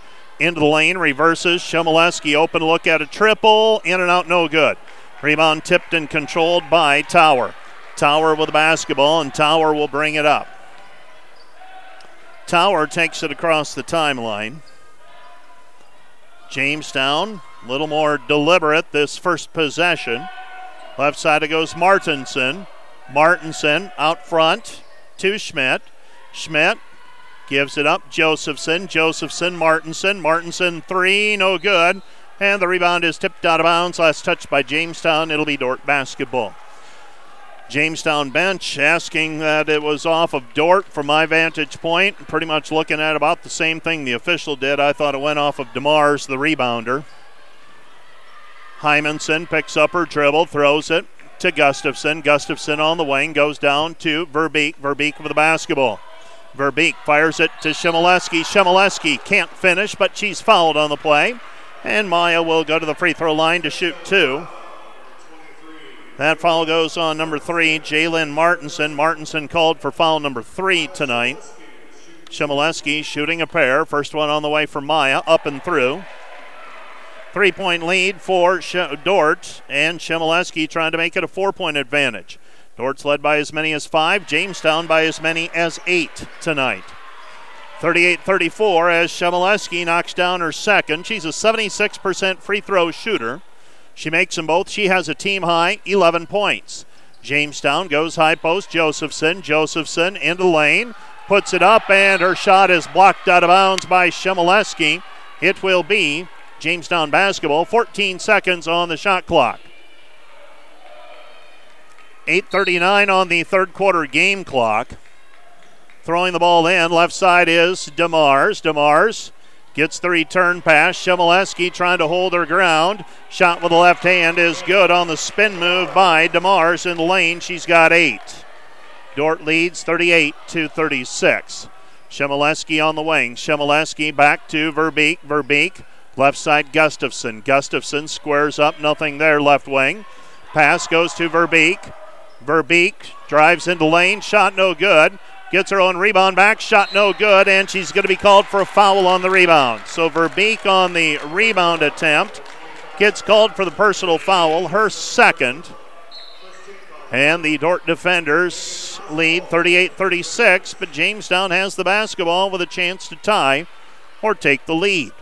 into the lane, reverses. Shimoleski open look at a triple. In and out, no good. Rebound tipped and controlled by Tower. Tower with the basketball, and Tower will bring it up. Tower takes it across the timeline. Jamestown A little more deliberate this first possession. Left side it goes Martinson. Martinson out front to Schmidt. Schmidt gives it up. Josephson. Josephson. Martinson. Martinson three. No good. And the rebound is tipped out of bounds. Last touch by Jamestown. It'll be Dordt basketball. Jamestown bench asking that it was off of Dordt from my vantage point. Pretty much looking at about the same thing the official did. I thought it went off of DeMars, the rebounder. Hymanson picks up her dribble, throws it to Gustafson. Gustafson on the wing goes down to Verbeek. Verbeek with the basketball. Verbeek fires it to Shimoleski. Shimoleski can't finish, but she's fouled on the play. And Maya will go to the free throw line to shoot two. That foul goes on number three, Jalen Martinson. Martinson called for foul number three tonight. Shimoleski shooting a pair. First one on the way for Maya, up and through. Three point lead for Dordt, and Shimoleski trying to make it a four point advantage. Dordt's led by as many as five, Jamestown by as many as eight tonight. 38 34 as Shimoleski knocks down her second. She's a 76% free throw shooter. She makes them both. She has a team high 11 points. Jamestown goes high post. Josephson. Josephson into lane. Puts it up, and her shot is blocked out of bounds by Shimoleski. It will be Jamestown basketball. 14 seconds on the shot clock. 8.39 on the third quarter game clock. Throwing the ball in, left side is DeMars. DeMars gets the return pass. Shimoleski trying to hold her ground. Shot with the left hand is good on the spin move by DeMars in the lane. She's got eight. Dordt leads 38 to 36. Shimoleski on the wing. Shimoleski back to Verbeek. Verbeek Left side, Gustafson. Gustafson squares up, nothing there, left wing. Pass goes to Verbeek. Verbeek drives into lane, shot no good. Gets her own rebound back, shot no good, and she's going to be called for a foul on the rebound. So Verbeek on the rebound attempt gets called for the personal foul, her second. And the Dordt defenders lead 38 36, but Jamestown has the basketball with a chance to tie or take the lead.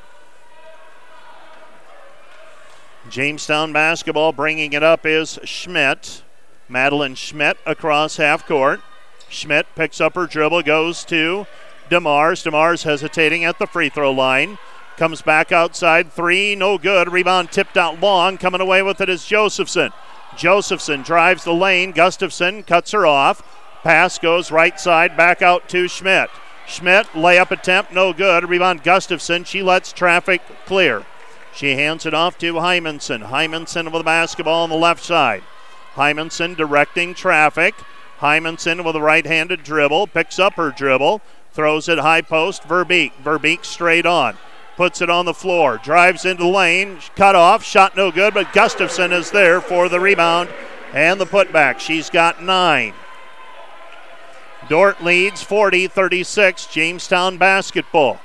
Jamestown basketball bringing it up is Schmidt. Madeline Schmidt across half court. Schmidt picks up her dribble, goes to DeMars. DeMars hesitating at the free throw line. Comes back outside, three, no good. Rebound tipped out long. Coming away with it is Josephson. Josephson drives the lane. Gustafson cuts her off. Pass goes right side, back out to Schmidt. Schmidt, layup attempt, no good. Rebound Gustafson. She lets traffic clear. She hands it off to Hymanson. Hymanson with the basketball on the left side. Hymanson directing traffic. Hymanson with a right handed dribble, picks up her dribble, throws it high post. Verbeek. Verbeek straight on. Puts it on the floor, drives into the lane, cut off, shot no good, but Gustafson is there for the rebound and the putback. She's got nine. Dordt leads 40 36, Jamestown basketball.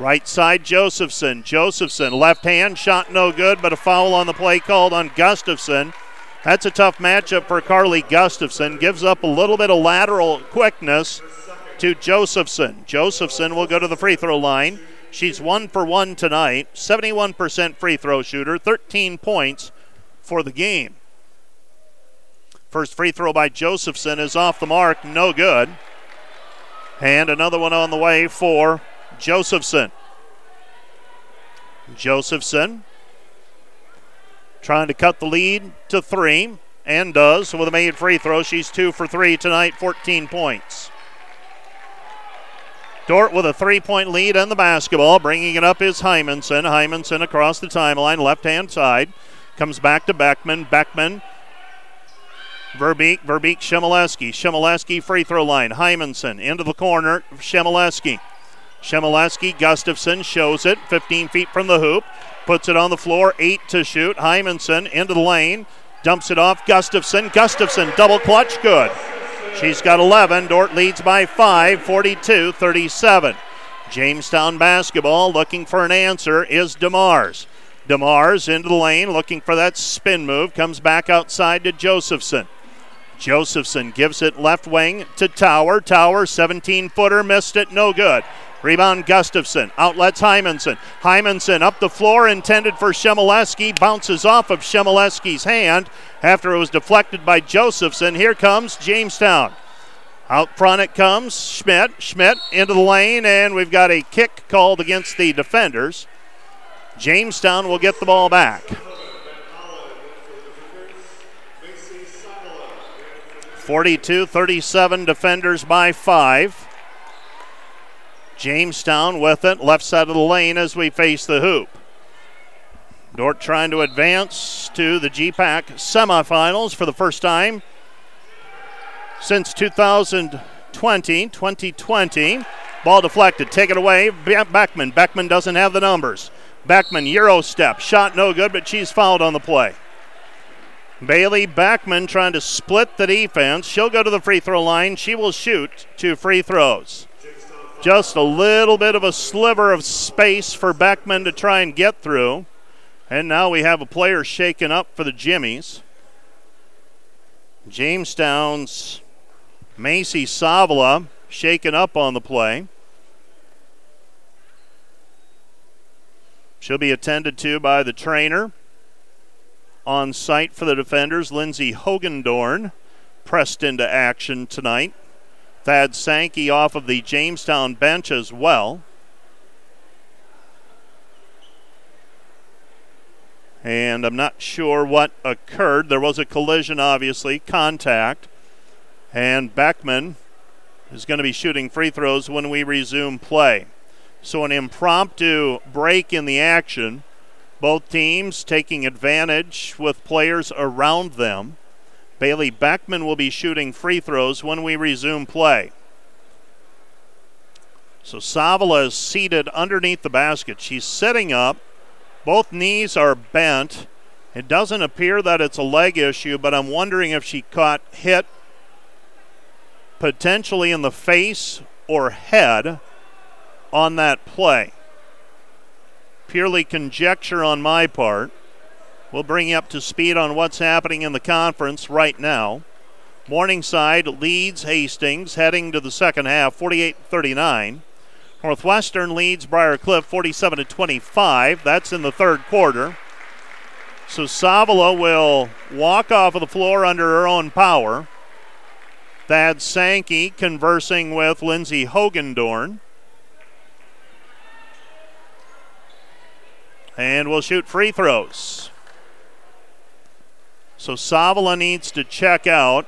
Right side, Josephson. Josephson, left hand, shot no good, but a foul on the play called on Gustafson. That's a tough matchup for Carly Gustafson. Gives up a little bit of lateral quickness to Josephson. Josephson will go to the free throw line. She's one for one tonight, 71% free throw shooter, 13 points for the game. First free throw by Josephson is off the mark, no good. And another one on the way for Josephson. Josephson trying to cut the lead to three and does with a made free throw. She's two for three tonight, 14 points. Dordt with a three point lead on the basketball. Bringing it up is Hymanson. Hymanson across the timeline, left hand side. Comes back to Beckman. Beckman. Verbeek, Verbeek, Shimoleski. Shimoleski free throw line. Hymanson into the corner. Shimoleski. Shemileski Gustafson shows it 15 feet from the hoop, puts it on the floor, eight to shoot. Hymanson into the lane, dumps it off. Gustafson, Gustafson double clutch, good. She's got 11. Dordt leads by 5, 42 37. Jamestown basketball looking for an answer is DeMars. DeMars into the lane looking for that spin move, comes back outside to Josephson. Josephson gives it left wing to Tower. Tower, 17 footer, missed it, no good. Rebound Gustafson. Outlets Hymanson. Hymanson up the floor, intended for Shemileski. Bounces off of Shemileski's hand after it was deflected by Josephson. Here comes Jamestown. Out front it comes Schmidt. Schmidt into the lane, and we've got a kick called against the defenders. Jamestown will get the ball back. 42 37 defenders by five. Jamestown with it, left side of the lane as we face the hoop. Dordt trying to advance to the GPAC semifinals for the first time since 2020. 2020. Ball deflected, take it away. Beckman. Beckman doesn't have the numbers. Beckman, Euro step. Shot no good, but she's fouled on the play. Bailey Beckman trying to split the defense. She'll go to the free throw line. She will shoot two free throws. Just a little bit of a sliver of space for Beckman to try and get through. And now we have a player shaken up for the Jimmies. Jamestown's Macy Savala shaken up on the play. She'll be attended to by the trainer. On site for the defenders, Lindsay Hogendorn pressed into action tonight. Thad Sankey off of the Jamestown bench as well. And I'm not sure what occurred. There was a collision, obviously, contact. And Beckman is going to be shooting free throws when we resume play. So, an impromptu break in the action. Both teams taking advantage with players around them. Bailey Beckman will be shooting free throws when we resume play. So Savala is seated underneath the basket. She's sitting up. Both knees are bent. It doesn't appear that it's a leg issue, but I'm wondering if she caught hit potentially in the face or head on that play. Purely conjecture on my part. We'll bring you up to speed on what's happening in the conference right now. Morningside leads Hastings heading to the second half 48 39. Northwestern leads Briar Cliff 47 to 25. That's in the third quarter. So Savala will walk off of the floor under her own power. Thad Sankey conversing with Lindsey Hogendorn. And we'll shoot free throws. So Savala needs to check out.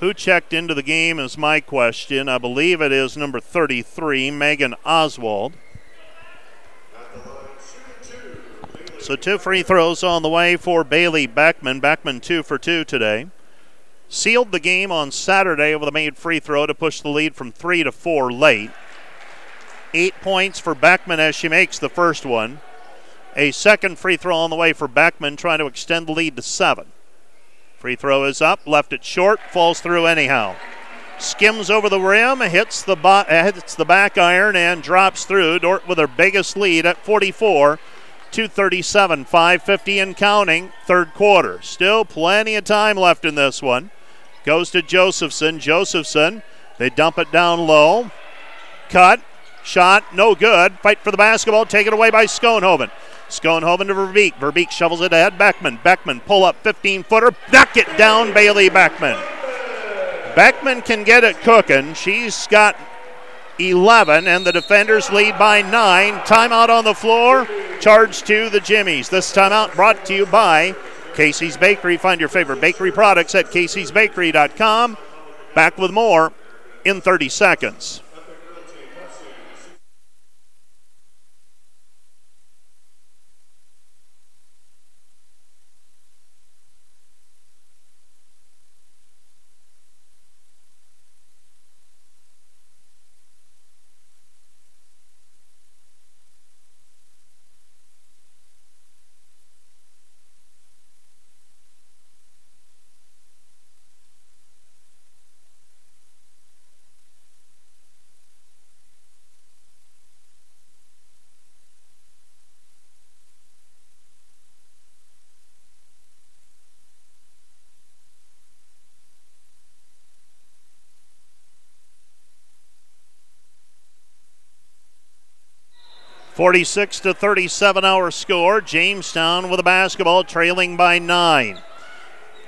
Who checked into the game is my question. I believe it is number 33, Megan Oswald. So two free throws on the way for Bailey Beckman. Beckman two for two today. Sealed the game on Saturday with a made free throw to push the lead from three to four late. Eight points for Beckman as she makes the first one. A second free throw on the way for Beckman, trying to extend the lead to seven. Free throw is up, left it short, falls through anyhow. Skims over the rim, hits the bo- uh, hits the back iron, and drops through. Dordt with her biggest lead at 44. 237, 550 and counting, third quarter. Still plenty of time left in this one. Goes to Josephson. Josephson, they dump it down low. Cut, shot, no good. Fight for the basketball, taken away by Schoenhoven. Schoenhoven to Verbeek. Verbeek shovels it ahead. Beckman. Beckman pull up 15 footer. Knock it down, Bailey Beckman. Beckman can get it cooking. She's got 11, and the defenders lead by 9. Timeout on the floor. Charge to the Jimmies. This timeout brought to you by Casey's Bakery. Find your favorite bakery products at caseysbakery.com. Back with more in 30 seconds. 46 to 37 our score. Jamestown with a basketball trailing by nine.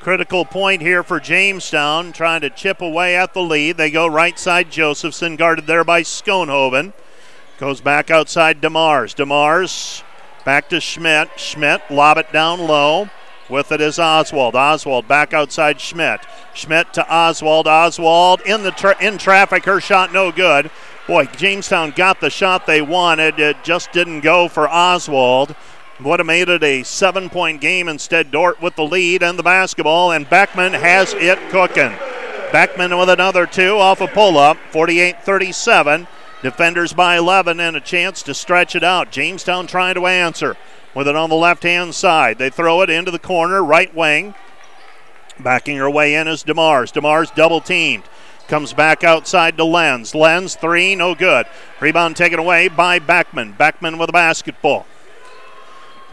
Critical point here for Jamestown, trying to chip away at the lead. They go right side Josephson, guarded there by Schoenhoven. Goes back outside DeMars. DeMars back to Schmidt. Schmidt lob it down low. With it is Oswald. Oswald back outside Schmidt. Schmidt to Oswald. Oswald in the tra- in traffic. Her shot no good. Boy, Jamestown got the shot they wanted. It just didn't go for Oswald. Would have made it a seven point game instead. Dordt with the lead and the basketball, and Beckman has it cooking. Beckman with another two off a pull up, 48 37. Defenders by 11 and a chance to stretch it out. Jamestown trying to answer with it on the left hand side. They throw it into the corner, right wing. Backing her way in is DeMars. DeMars double teamed. Comes back outside to Lens. Lens, three, no good. Rebound taken away by Beckman. Beckman with a basketball.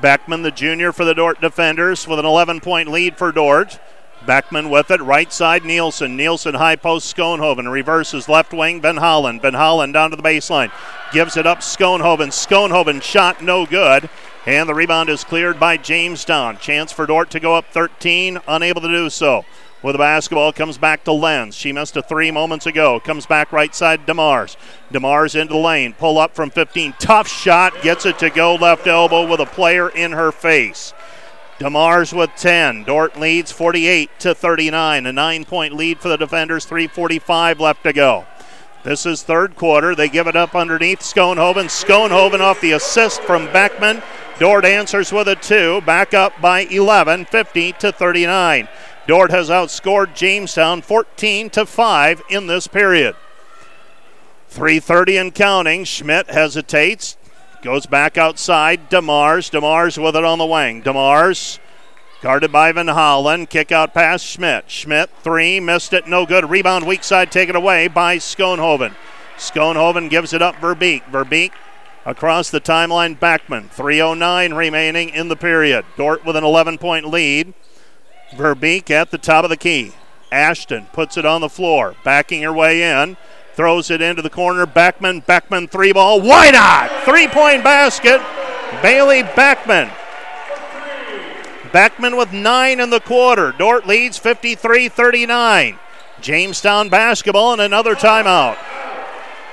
Beckman, the junior for the Dordt defenders, with an 11 point lead for Dordt. Beckman with it, right side Nielsen. Nielsen high post Schoenhoven. Reverses left wing Van Holland. Van Holland down to the baseline. Gives it up Schoenhoven. Schoenhoven shot no good. And the rebound is cleared by Jamestown. Chance for Dordt to go up 13, unable to do so with the basketball. Comes back to Lenz. She missed a three moments ago. Comes back right side DeMars. DeMars into the lane. Pull up from 15. Tough shot. Gets it to go left elbow with a player in her face. DeMars with 10. Dordt leads 48 to 39. A nine point lead for the defenders. 3.45 left to go. This is third quarter. They give it up underneath Schoenhoven. Schoenhoven off the assist from Beckman. Dordt answers with a two. Back up by 11, 50 to 39. Dordt has outscored Jamestown 14 to 5 in this period. 3:30 and counting. Schmidt hesitates, goes back outside. Demars, Demars with it on the wing. Demars guarded by Van Holland. Kick out pass Schmidt. Schmidt three missed it, no good. Rebound weak side taken away by Schoenhoven. Schoenhoven gives it up Verbeek. Verbeek across the timeline. Beckman. 3:09 remaining in the period. Dordt with an 11 point lead. Verbeek at the top of the key. Ashton puts it on the floor, backing her way in, throws it into the corner. Beckman, Beckman three ball. Why not? Three point basket. Bailey Beckman. Beckman with nine in the quarter. Dordt leads 53 39. Jamestown basketball and another timeout.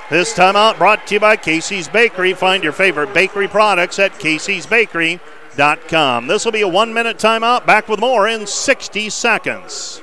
This timeout brought to you by Casey's Bakery. Find your favorite bakery products at Casey's Bakery. This will be a one minute timeout. Back with more in 60 seconds.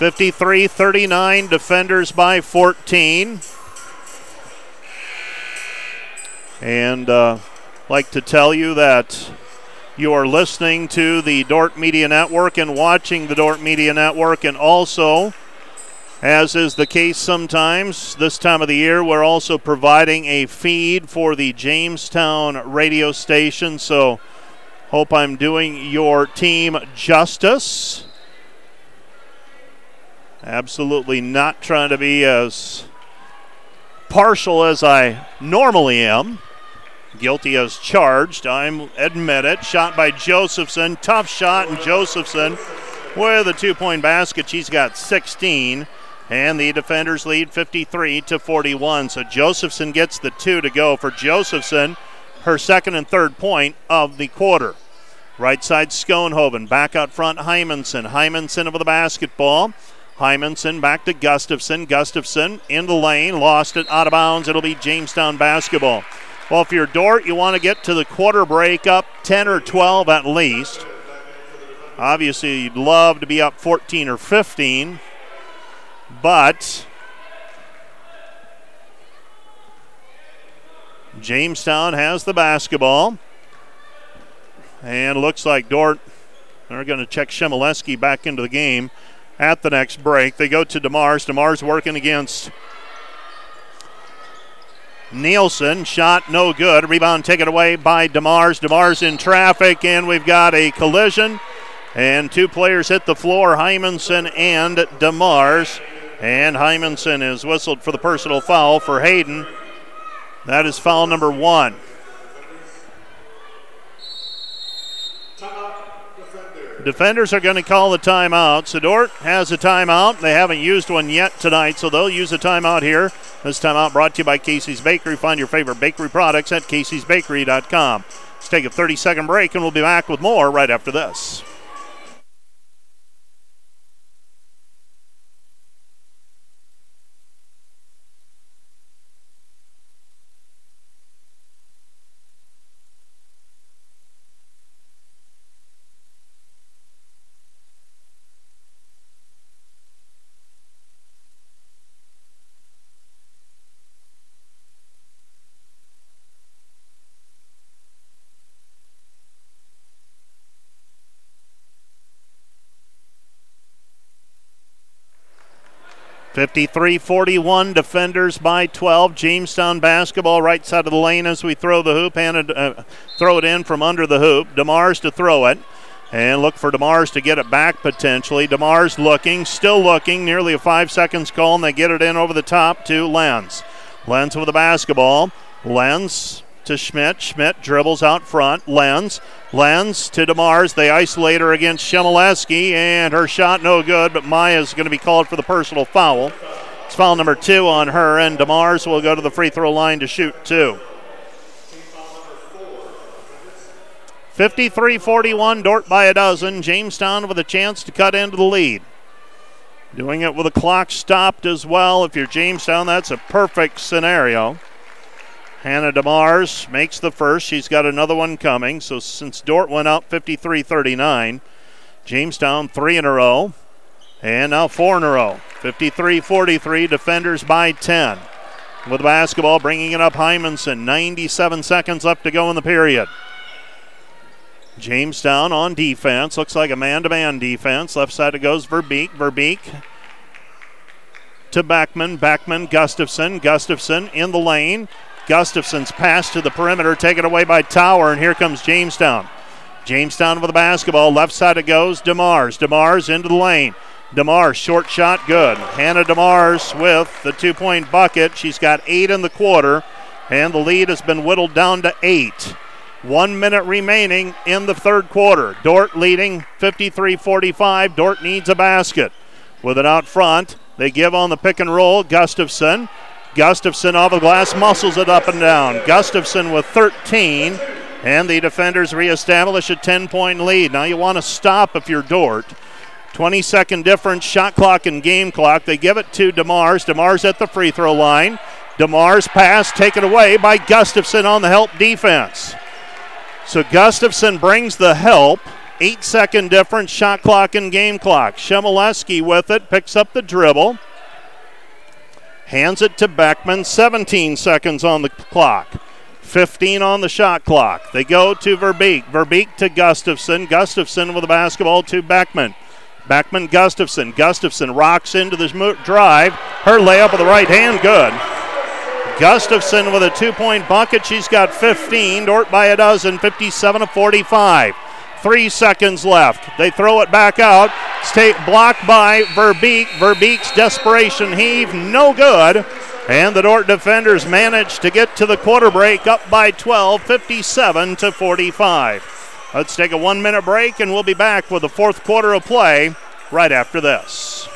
53 39, defenders by 14. And uh, like to tell you that you are listening to the Dordt Media Network and watching the Dordt Media Network, and also, as is the case sometimes this time of the year, we're also providing a feed for the Jamestown radio station. So, hope I'm doing your team justice. Absolutely not trying to be as partial as I normally am. Guilty as charged. I'm admit it. Shot by Josephson. Tough shot, and Josephson with a two point basket. She's got 16. And the defenders lead 53 to 41. So Josephson gets the two to go for Josephson. her second and third point of the quarter. Right side Schoenhoven. Back out front Hymanson. Hymanson over the basketball. Hymanson back to Gustafson. Gustafson in the lane. Lost it out of bounds. It'll be Jamestown basketball. Well, if you're Dordt, you want to get to the quarter break up 10 or 12 at least. Obviously, you'd love to be up 14 or 15, but Jamestown has the basketball. And looks like Dordt are going to check Shemileski back into the game at the next break. They go to DeMars. DeMars working against Nielsen. Shot no good. Rebound taken away by DeMars. DeMars in traffic, and we've got a collision. And two players hit the floor, Hymanson and DeMars. And Hymanson is whistled for the personal foul for Hayden. That is foul number one. Defenders are going to call the timeout. Sedort has a timeout. They haven't used one yet tonight, so they'll use a timeout here. This timeout brought to you by Casey's Bakery. Find your favorite bakery products at caseysbakery.com. Let's take a 30 second break, and we'll be back with more right after this. 53 41, defenders by 12. Jamestown basketball right side of the lane as we throw the hoop, and uh, throw it in from under the hoop. DeMars to throw it. And look for DeMars to get it back potentially. DeMars looking, still looking, nearly a five seconds call, and they get it in over the top to Lenz. Lenz with the basketball. Lenz to Schmidt. Schmidt dribbles out front. Lenz. Lenz to DeMars. They isolate her against Shemileski, and her shot no good, but Maya is going to be called for the personal foul. It's foul number two on her, and DeMars will go to the free throw line to shoot two. 53 41, Dordt by a dozen. Jamestown with a chance to cut into the lead. Doing it with the clock stopped as well. If you're Jamestown, that's a perfect scenario. Hannah DeMars makes the first. She's got another one coming. So since Dordt went up 53 39, Jamestown three in a row. And now four in a row. 53 43, defenders by 10. With the basketball, bringing it up Hymanson. 97 seconds left to go in the period. Jamestown on defense. Looks like a man to man defense. Left side it goes Verbeek. Verbeek to Beckman. Beckman, Gustafson. Gustafson in the lane. Gustafson's pass to the perimeter, taken away by Tower, and here comes Jamestown. Jamestown with the basketball. Left side it goes. DeMars. DeMars into the lane. DeMars, short shot, good. Hannah DeMars with the two point bucket. She's got eight in the quarter, and the lead has been whittled down to eight. One minute remaining in the third quarter. Dordt leading 53 45. Dordt needs a basket. With it out front, they give on the pick and roll. Gustafson Gustafson off the glass, muscles it up and down. Gustafson with 13, and the defenders reestablish a 10 point lead. Now you want to stop if you're Dordt. 20 second difference, shot clock and game clock. They give it to DeMars. DeMars at the free throw line. DeMars pass taken away by Gustafson on the help defense. So Gustafson brings the help. Eight second difference, shot clock and game clock. Shemileski with it, picks up the dribble. Hands it to Beckman. 17 seconds on the clock. 15 on the shot clock. They go to Verbeek. Verbeek to Gustafson. Gustafson with the basketball to Beckman. Beckman Gustafson. Gustafson rocks into this drive. Her layup with the right hand, good. Gustafson with a two point bucket. She's got 15. Dordt by a dozen, 57 to 45. Three seconds left. They throw it back out. State blocked by Verbeek. Verbeek's desperation heave, no good. And the Dordt defenders manage to get to the quarter break up by 12, 57 to 45. Let's take a one minute break and we'll be back with the fourth quarter of play right after this.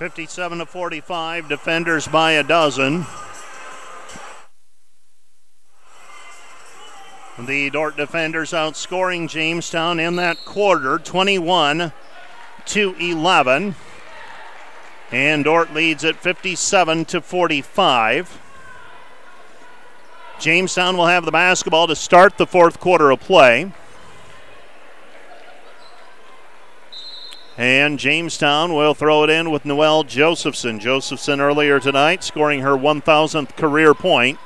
57 to 45, defenders by a dozen. The Dordt defenders outscoring Jamestown in that quarter 21 to 11. And Dordt leads at 57 to 45. Jamestown will have the basketball to start the fourth quarter of play. And Jamestown will throw it in with Noelle Josephson. Josephson earlier tonight scoring her 1,000th career point.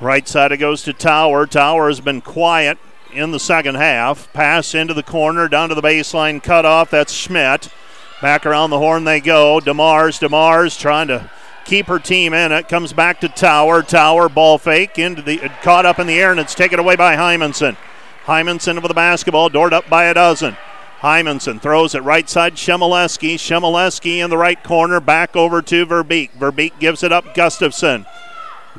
Right side it goes to Tower. Tower has been quiet in the second half. Pass into the corner, down to the baseline, cut off. That's Schmidt. Back around the horn they go. DeMars, DeMars trying to keep her team in it. Comes back to Tower. Tower ball fake into the caught up in the air and it's taken away by Hymanson. Hymanson with the basketball, Dordt up by a dozen. Hymanson throws it right side. Shemileski. Shemileski in the right corner. Back over to Verbeek. Verbeek gives it up. Gustafson.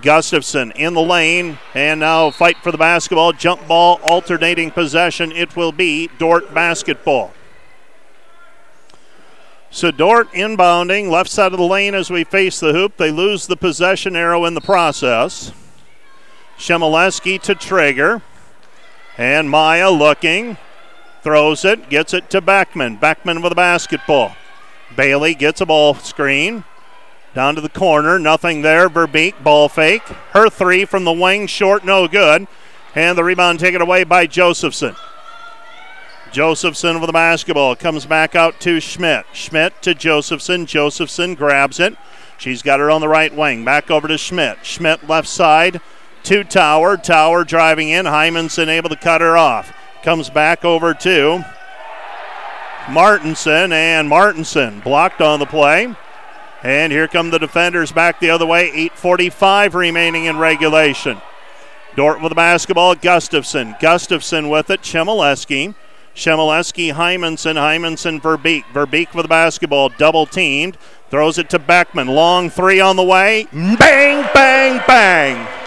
Gustafson in the lane, and now fight for the basketball. Jump ball, alternating possession. It will be Dordt basketball. So Dordt inbounding, left side of the lane as we face the hoop. They lose the possession arrow in the process. Shemileski to Traeger. And Maya looking, throws it, gets it to Beckman. Beckman with a basketball. Bailey gets a ball screen. Down to the corner, nothing there. Verbeek, ball fake. Her three from the wing, short, no good. And the rebound taken away by Josephson. Josephson with the basketball. Comes back out to Schmidt. Schmidt to Josephson. Josephson grabs it. She's got her on the right wing. Back over to Schmidt. Schmidt left side to Tower. Tower driving in. Hymanson able to cut her off. Comes back over to Martinson. And Martinson blocked on the play. And here come the defenders back the other way. 8.45 remaining in regulation. Dordt with the basketball. Gustafson. Gustafson with it. Shemileski. Shemileski, Hymanson, Hymanson, Verbeek. Verbeek with the basketball. Double teamed. Throws it to Beckman. Long three on the way. Bang, bang, bang.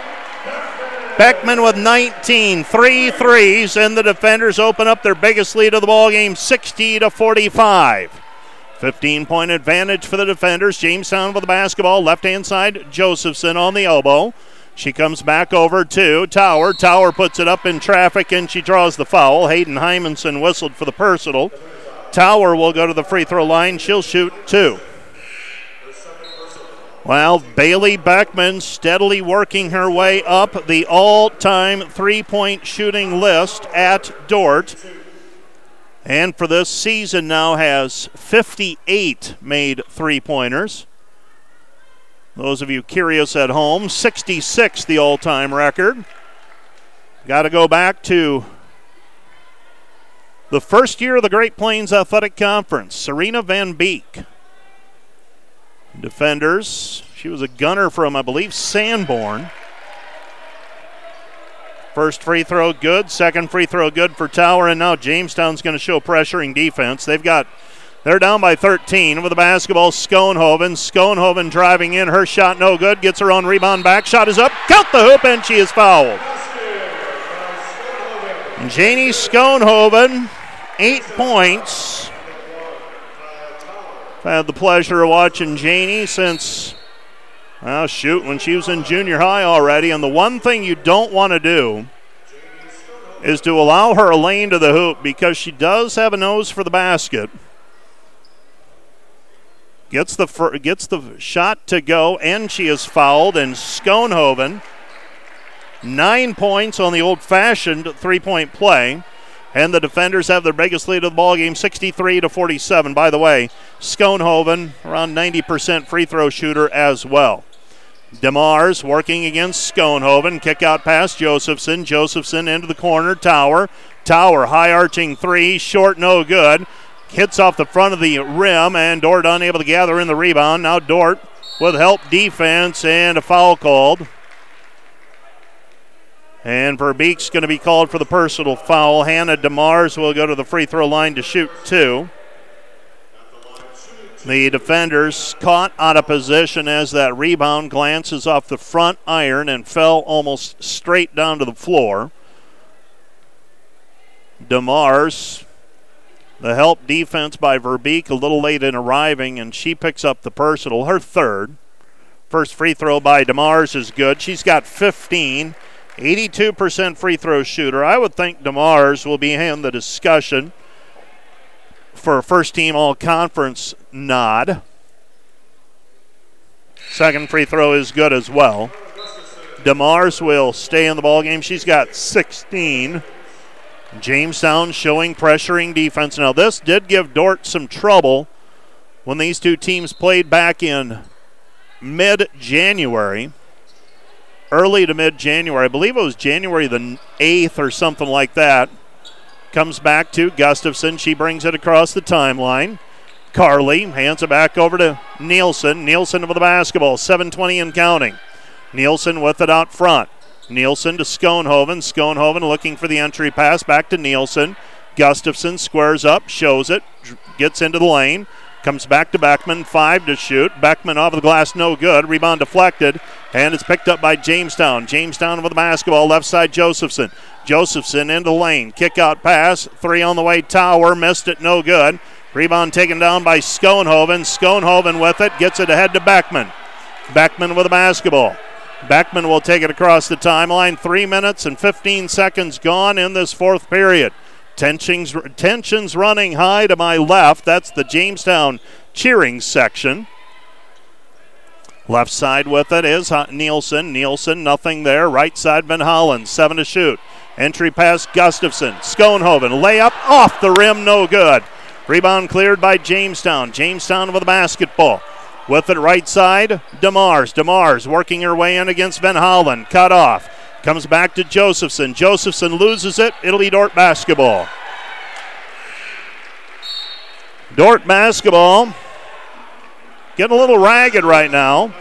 Beckman with 19, three threes, and the defenders open up their biggest lead of the ball game, 60 to 45. 15 point advantage for the defenders. Jamestown with the basketball. Left hand side, Josephson on the elbow. She comes back over to Tower. Tower puts it up in traffic and she draws the foul. Hayden Hymanson whistled for the personal. Tower will go to the free throw line. She'll shoot two. Well, Bailey Beckman steadily working her way up the all time three point shooting list at Dordt. and for this season now has 58 made three pointers. Those of you curious at home, 66 the all time record. Got to go back to the first year of the Great Plains Athletic Conference. Serena Van Beek. Defenders. She was a gunner from, I believe, Sanborn. First free throw good, second free throw good for Tower, and now Jamestown's going to show pressuring defense. They've got they're down by 13 with the basketball. Schoenhoven. Schoenhoven driving in. Her shot no good. Gets her own rebound back. Shot is up. Count the hoop, and she is fouled. Janie Schoenhoven, eight points. I've had the pleasure of watching Janie since well, shoot, when she was in junior high already. And the one thing you don't want to do is to allow her a lane to the hoop because she does have a nose for the basket. Gets the gets the shot to go, and she is fouled. And Schoenhoven, nine points on the old-fashioned three-point play, and the defenders have their biggest lead of the ball game, 63 to 47. By the way, Schoenhoven around 90% free throw shooter as well. DeMars working against Schoenhoven. Kick out past Josephson. Josephson into the corner. Tower. Tower high arching three. Short, no good. Hits off the front of the rim, and Dordt unable to gather in the rebound. Now Dordt with help defense and a foul called. And Verbeek's going to be called for the personal foul. Hannah DeMars will go to the free throw line to shoot two. The defenders caught out of position as that rebound glances off the front iron and fell almost straight down to the floor. DeMars The help defense by Verbeek a little late in arriving, and she picks up the personal, her third. First free throw by DeMars is good. She's got 15. 82% free throw shooter. I would think DeMars will be in the discussion for a first team all conference nod. Second free throw is good as well. DeMars will stay in the ball game. She's got 16. Jamestown showing pressuring defense. Now, this did give Dordt some trouble when these two teams played back in mid January, early to mid January. I believe it was January the 8th or something like that. Comes back to Gustafson. She brings it across the timeline. Carly hands it back over to Nielsen. Nielsen with the basketball. 7.20 and counting. Nielsen with it out front. Nielsen to Schoenhoven. Schoenhoven looking for the entry pass back to Nielsen. Gustafson squares up, shows it, gets into the lane, comes back to Beckman, five to shoot. Beckman off the glass, no good. Rebound deflected, and it's picked up by Jamestown. Jamestown with the basketball, left side Josephson. Josephson into lane, kick out pass, three on the way. Tower missed it, no good. Rebound taken down by Schoenhoven. Schoenhoven with it, gets it ahead to Beckman. Beckman with the basketball. Beckman will take it across the timeline. Three minutes and 15 seconds gone in this fourth period. Tensions, tensions running high to my left. That's the Jamestown cheering section. Left side with it is Nielsen. Nielsen, nothing there. Right side, Van Holland, seven to shoot. Entry pass, Gustafson. Schoenhoven, layup off the rim, no good. Rebound cleared by Jamestown. Jamestown with the basketball. With it right side, DeMars. DeMars working her way in against Van Holland. Cut off. Comes back to Josephson. Josephson loses it. It'll be Dordt basketball. Dordt basketball getting a little ragged right now.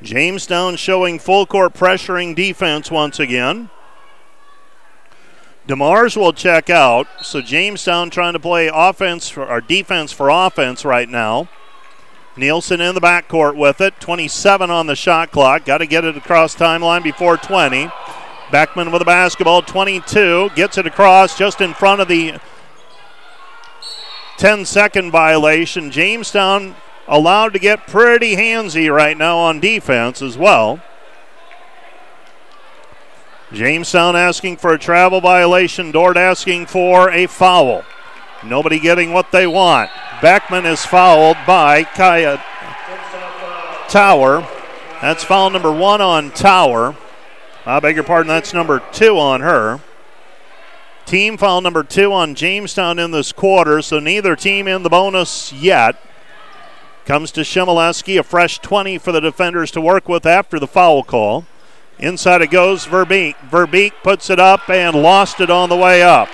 Jamestown showing full court pressuring defense once again. DeMars will check out. So Jamestown trying to play offense for, or defense for offense right now. Nielsen in the backcourt with it. 27 on the shot clock. Got to get it across timeline before 20. Beckman with the basketball. 22 gets it across just in front of the 10 second violation. Jamestown allowed to get pretty handsy right now on defense as well. Jamestown asking for a travel violation. Dordt asking for a foul. Nobody getting what they want. Beckman is fouled by Kaya Tower. That's foul number one on Tower. I beg your pardon, that's number two on her. Team foul number two on Jamestown in this quarter, so neither team in the bonus yet. Comes to Shemileski, a fresh 20 for the defenders to work with after the foul call. Inside it goes Verbeek. Verbeek puts it up and lost it on the way up.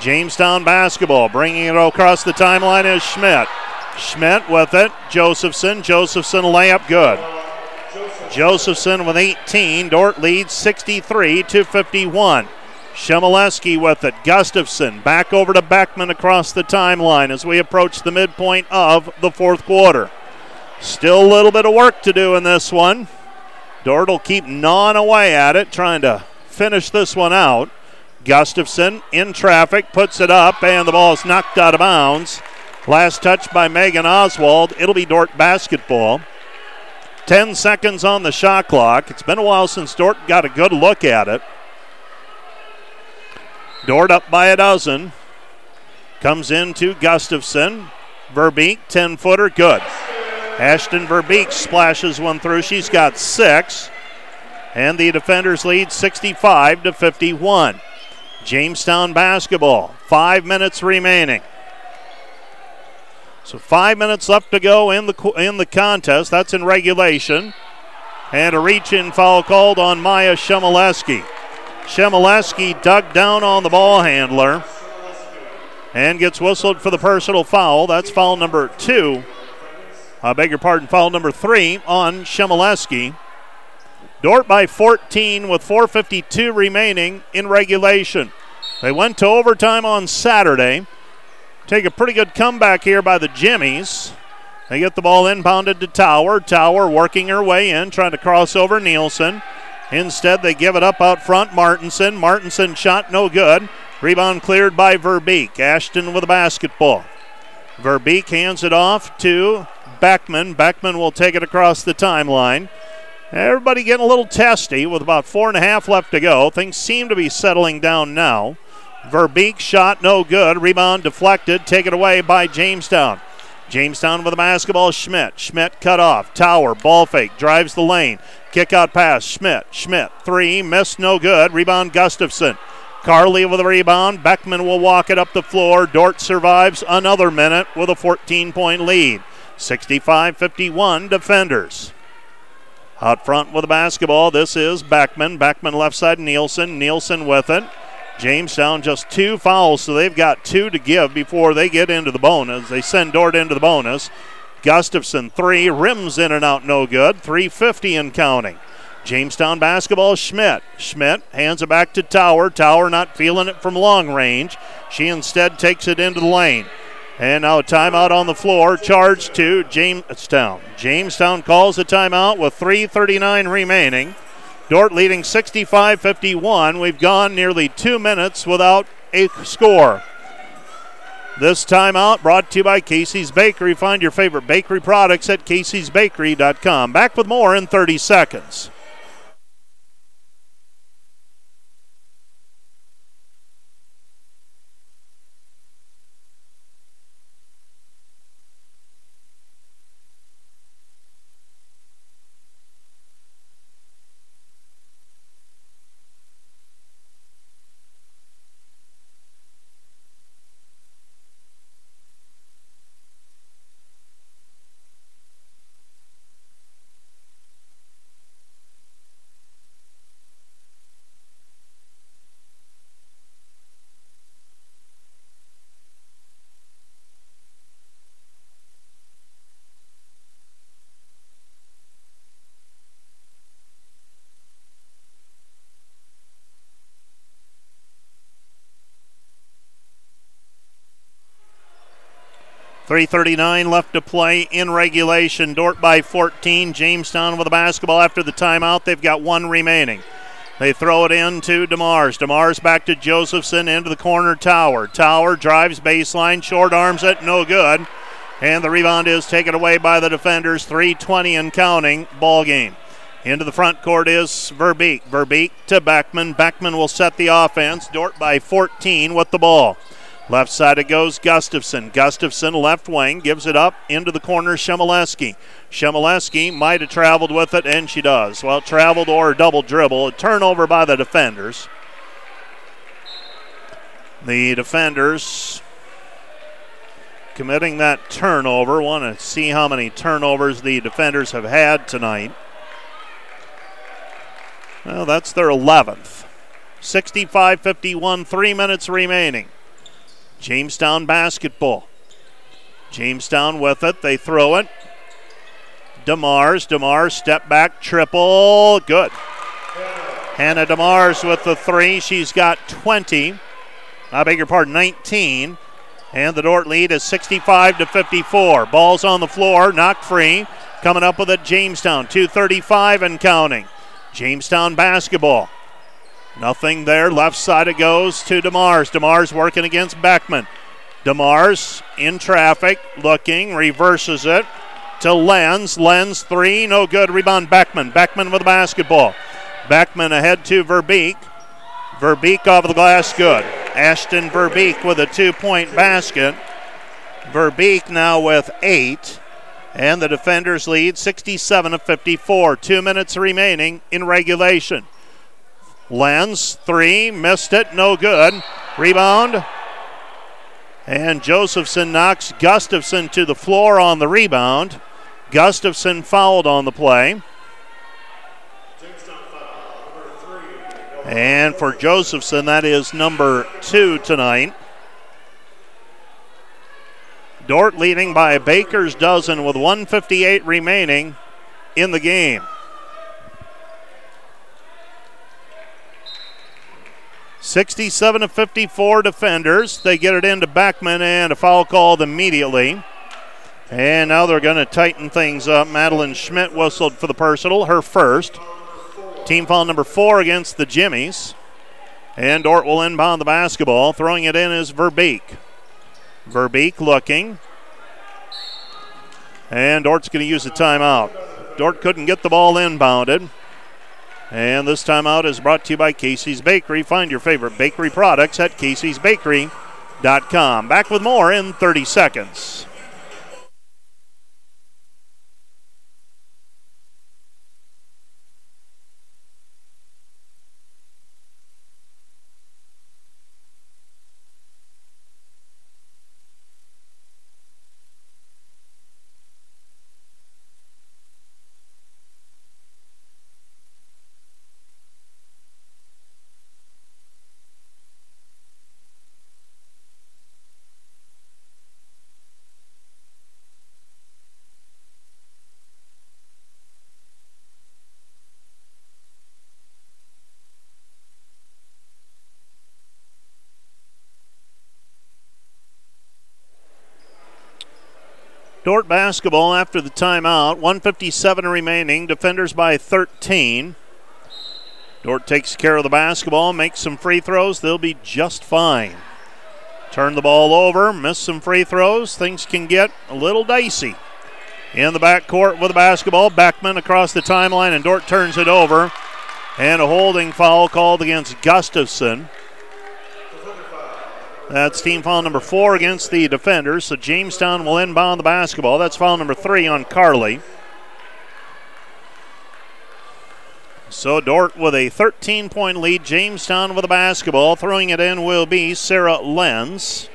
Jamestown basketball bringing it across the timeline is Schmidt. Schmidt with it. Josephson. Josephson layup good. Josephson with 18. Dordt leads 63 to 51. Shemileski with it. Gustafson back over to Beckman across the timeline as we approach the midpoint of the fourth quarter. Still a little bit of work to do in this one. Dordt will keep gnawing away at it, trying to finish this one out. Gustafson in traffic, puts it up, and the ball is knocked out of bounds. Last touch by Megan Oswald. It'll be Dordt basketball. 10 seconds on the shot clock. It's been a while since Dordt got a good look at it. Dordt up by a dozen. Comes into Gustafson. Verbeek, 10 footer, good. Ashton Verbeek splashes one through. She's got six. And the defenders lead 65 to 51. Jamestown basketball. Five minutes remaining. So five minutes left to go in the in the contest. That's in regulation. And a reach-in foul called on Maya Shemileski. Shemileski dug down on the ball handler and gets whistled for the personal foul. That's foul number two. I beg your pardon, foul number three on Shemileski. Dordt by 14 with 4.52 remaining in regulation. They went to overtime on Saturday. Take a pretty good comeback here by the Jimmies. They get the ball inbounded to Tower. Tower working her way in, trying to cross over Nielsen. Instead, they give it up out front. Martinson. Martinson shot no good. Rebound cleared by Verbeek. Ashton with a basketball. Verbeek hands it off to Beckman. Beckman will take it across the timeline. Everybody getting a little testy with about four and a half left to go. Things seem to be settling down now. Verbeek shot no good. Rebound deflected. Taken away by Jamestown. Jamestown with the basketball. Schmidt. Schmidt cut off. Tower. Ball fake. Drives the lane. Kick out pass. Schmidt. Schmidt. Three. Missed. No good. Rebound Gustafson. Carly with a rebound. Beckman will walk it up the floor. Dordt survives another minute with a 14 point lead. 65 51 defenders. Out front with the basketball. This is Beckman. Beckman left side. Nielsen. Nielsen with it. Jamestown just two fouls, so they've got two to give before they get into the bonus. They send Dordt into the bonus. Gustafson, three, rims in and out, no good. 350 and counting. Jamestown basketball, Schmidt. Schmidt hands it back to Tower. Tower not feeling it from long range. She instead takes it into the lane. And now a timeout on the floor, charged to Jamestown. Jamestown calls a timeout with 3.39 remaining. Dordt leading 65 51. We've gone nearly two minutes without a score. This timeout brought to you by Casey's Bakery. Find your favorite bakery products at caseysbakery.com. Back with more in 30 seconds. 3.39 left to play in regulation. Dordt by 14. Jamestown with the basketball after the timeout. They've got one remaining. They throw it in to DeMars. DeMars back to Josephson into the corner tower. Tower drives baseline, short arms it, no good. And the rebound is taken away by the defenders. 3.20 and counting. Ball game. Into the front court is Verbeek. Verbeek to Beckman. Beckman will set the offense. Dordt by 14 with the ball. Left side it goes Gustafson. Gustafson, left wing, gives it up into the corner. Shemileski. Shemileski might have traveled with it, and she does. Well, traveled or double dribble. A turnover by the defenders. The defenders committing that turnover. Want to see how many turnovers the defenders have had tonight. Well, that's their 11th. 65 51, three minutes remaining. Jamestown basketball. Jamestown with it. They throw it. DeMars. DeMars step back triple. Good. Hannah DeMars with the three. She's got 20. I beg your pardon, 19. And the Dordt lead is 65 to 54. Ball's on the floor, knocked free. Coming up with it, Jamestown, 235 and counting. Jamestown basketball. Nothing there. Left side it goes to DeMars. DeMars working against Beckman. DeMars in traffic, looking, reverses it to Lenz. Lenz three, no good. Rebound Beckman. Beckman with the basketball. Beckman ahead to Verbeek. Verbeek off the glass, good. Ashton Verbeek with a two point basket. Verbeek now with eight. And the defenders lead 67 to 54. Two minutes remaining in regulation. Lenz, three, missed it, no good. Rebound. And Josephson knocks Gustafson to the floor on the rebound. Gustafson fouled on the play. And for Josephson, that is number two tonight. Dordt leading by baker's dozen with 158 remaining in the game. 67 to 54 defenders. They get it into Beckman and a foul called immediately. And now they're going to tighten things up. Madeline Schmidt whistled for the personal, her first. Team foul number four against the Jimmies. And Dordt will inbound the basketball. Throwing it in is Verbeek. Verbeek looking. And Dordt's going to use a timeout. Dordt couldn't get the ball inbounded. And this timeout is brought to you by Casey's Bakery. Find your favorite bakery products at caseysbakery.com. Back with more in 30 seconds. Dordt basketball after the timeout. 157 remaining. Defenders by 13. Dordt takes care of the basketball, makes some free throws. They'll be just fine. Turn the ball over, miss some free throws. Things can get a little dicey. In the backcourt with the basketball, Beckman across the timeline, and Dordt turns it over. And a holding foul called against Gustafson. That's team foul number four against the defenders. So Jamestown will inbound the basketball. That's foul number three on Carly. So Dordt with a 13 point lead. Jamestown with the basketball. Throwing it in will be Sarah Lenz.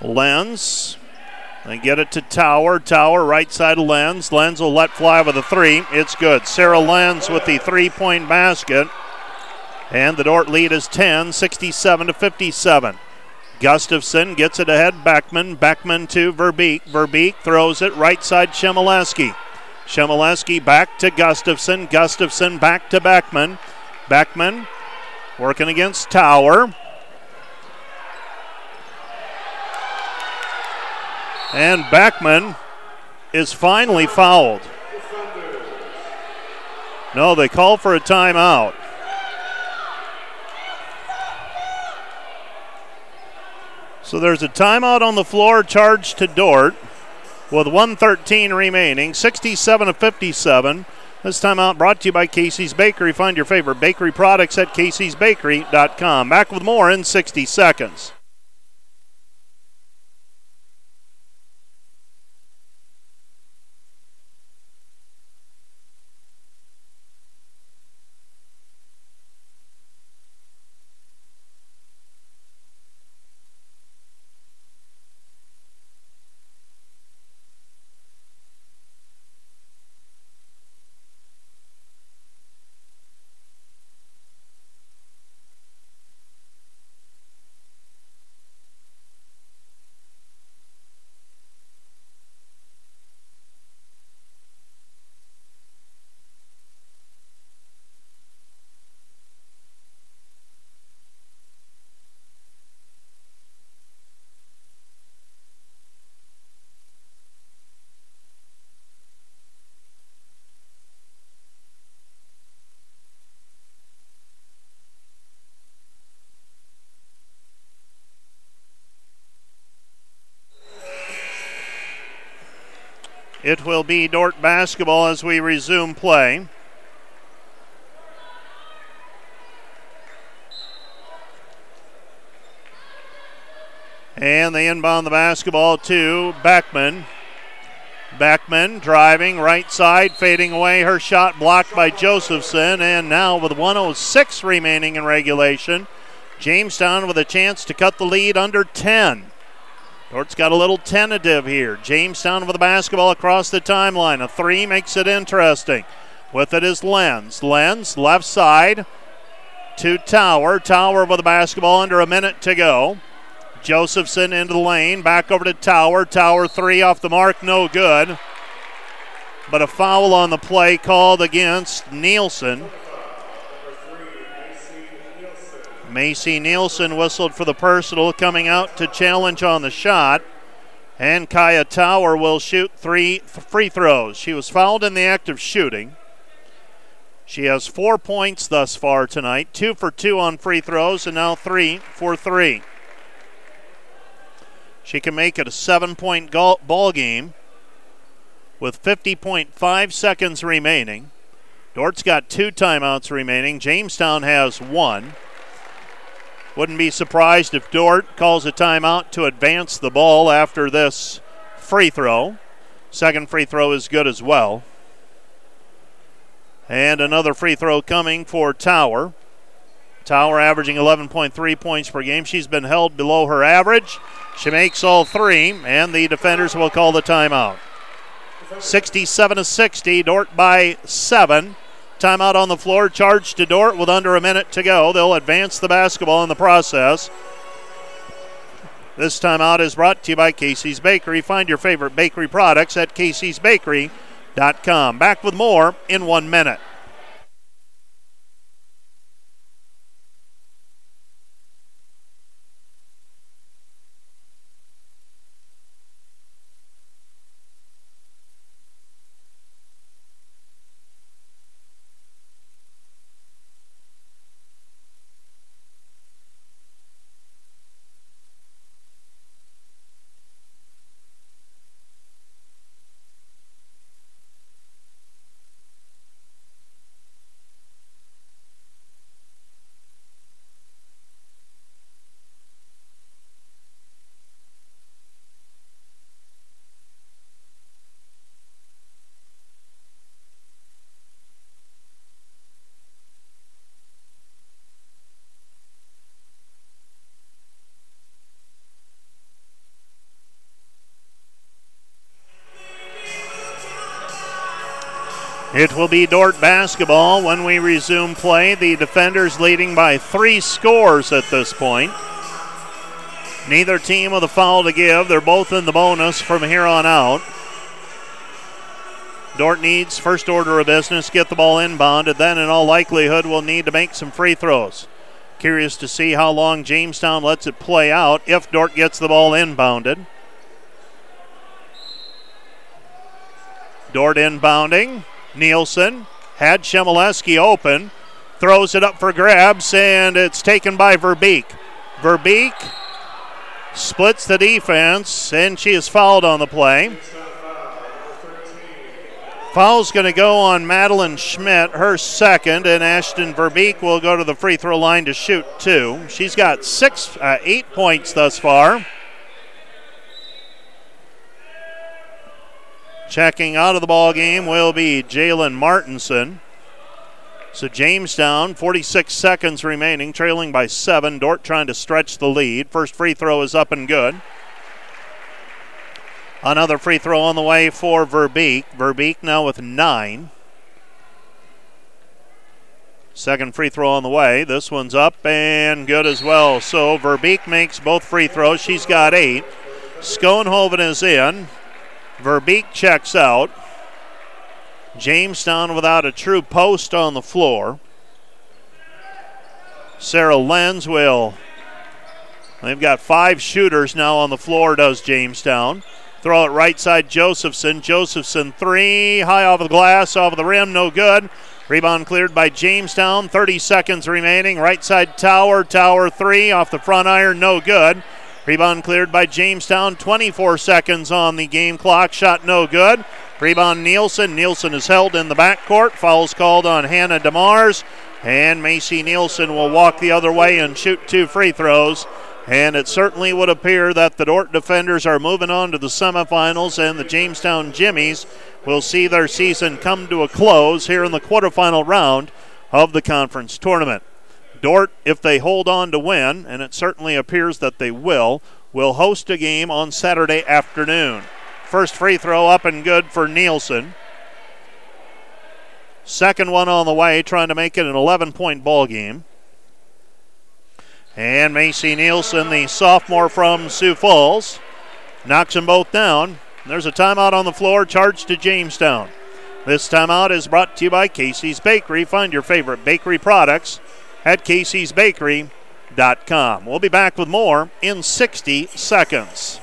Lenz. They get it to Tower. Tower, right side of Lenz. Lenz will let fly with a three. It's good. Sarah Lenz with the three point basket. And the Dordt lead is 10, 67 to 57. Gustafson gets it ahead. Beckman. Beckman to Verbeek. Verbeek throws it right side Shemileski. Shemileski back to Gustafson. Gustafson back to Beckman. Beckman working against Tower. And Beckman is finally fouled. No, they call for a timeout. So there's a timeout on the floor charged to Dordt with 113 remaining, 67 to 57. This timeout brought to you by Casey's Bakery. Find your favorite bakery products at caseysbakery.com. Back with more in 60 seconds. It will be Dordt basketball as we resume play. And they inbound the basketball to Beckman. Beckman driving right side, fading away. Her shot blocked by Josephson. And now, with 106 remaining in regulation, Jamestown with a chance to cut the lead under 10. Dordt's got a little tentative here. Jamestown with the basketball across the timeline. A three makes it interesting. With it is Lenz. Lenz, left side to Tower. Tower with the basketball under a minute to go. Josephson into the lane. Back over to Tower. Tower three off the mark. No good. But a foul on the play called against Nielsen. Macy Nielsen whistled for the personal, coming out to challenge on the shot. And Kaya Tower will shoot three free throws. She was fouled in the act of shooting. She has four points thus far tonight, two for two on free throws, and now three for three. She can make it a seven point ball game with 50.5 seconds remaining. Dordt's got two timeouts remaining. Jamestown has one. Wouldn't be surprised if Dordt calls a timeout to advance the ball after this free throw. Second free throw is good as well. And another free throw coming for Tower. Tower averaging 11.3 points per game. She's been held below her average. She makes all three, and the defenders will call the timeout. 67 to 60, Dordt by seven. Timeout on the floor, charged to Dordt with under a minute to go. They'll advance the basketball in the process. This timeout is brought to you by Casey's Bakery. Find your favorite bakery products at caseysbakery.com. Back with more in one minute. It will be Dordt basketball when we resume play. The defenders leading by three scores at this point. Neither team with a foul to give. They're both in the bonus from here on out. Dordt needs first order of business, get the ball inbound, and then in all likelihood will need to make some free throws. Curious to see how long Jamestown lets it play out if Dordt gets the ball inbounded. Dordt inbounding. Nielsen had Shemileski open, throws it up for grabs, and it's taken by Verbeek. Verbeek splits the defense, and she is fouled on the play. Foul's going to go on Madeline Schmidt, her second, and Ashton Verbeek will go to the free throw line to shoot two. She's got six, uh, eight points thus far. Checking out of the ball game will be Jalen Martinson. So Jamestown, 46 seconds remaining, trailing by seven. Dordt trying to stretch the lead. First free throw is up and good. Another free throw on the way for Verbeek. Verbeek now with nine. Second free throw on the way. This one's up and good as well. So Verbeek makes both free throws. She's got eight. Schoenhoven is in. Verbeek checks out. Jamestown without a true post on the floor. Sarah Lenz will. They've got five shooters now on the floor, does Jamestown. Throw it right side, Josephson. Josephson three, high off the glass, off the rim, no good. Rebound cleared by Jamestown. 30 seconds remaining. Right side, Tower. Tower three, off the front iron, no good. Rebound cleared by Jamestown. 24 seconds on the game clock. Shot no good. Rebound Nielsen. Nielsen is held in the backcourt. Fouls called on Hannah DeMars. And Macy Nielsen will walk the other way and shoot two free throws. And it certainly would appear that the Dordt defenders are moving on to the semifinals, and the Jamestown Jimmies will see their season come to a close here in the quarterfinal round of the conference tournament. Dordt, if they hold on to win, and it certainly appears that they will, will host a game on Saturday afternoon. First free throw up and good for Nielsen. Second one on the way, trying to make it an 11 point ball game. And Macy Nielsen, the sophomore from Sioux Falls, knocks them both down. There's a timeout on the floor, charged to Jamestown. This timeout is brought to you by Casey's Bakery. Find your favorite bakery products at Casey'sBakery.com. We'll be back with more in 60 seconds.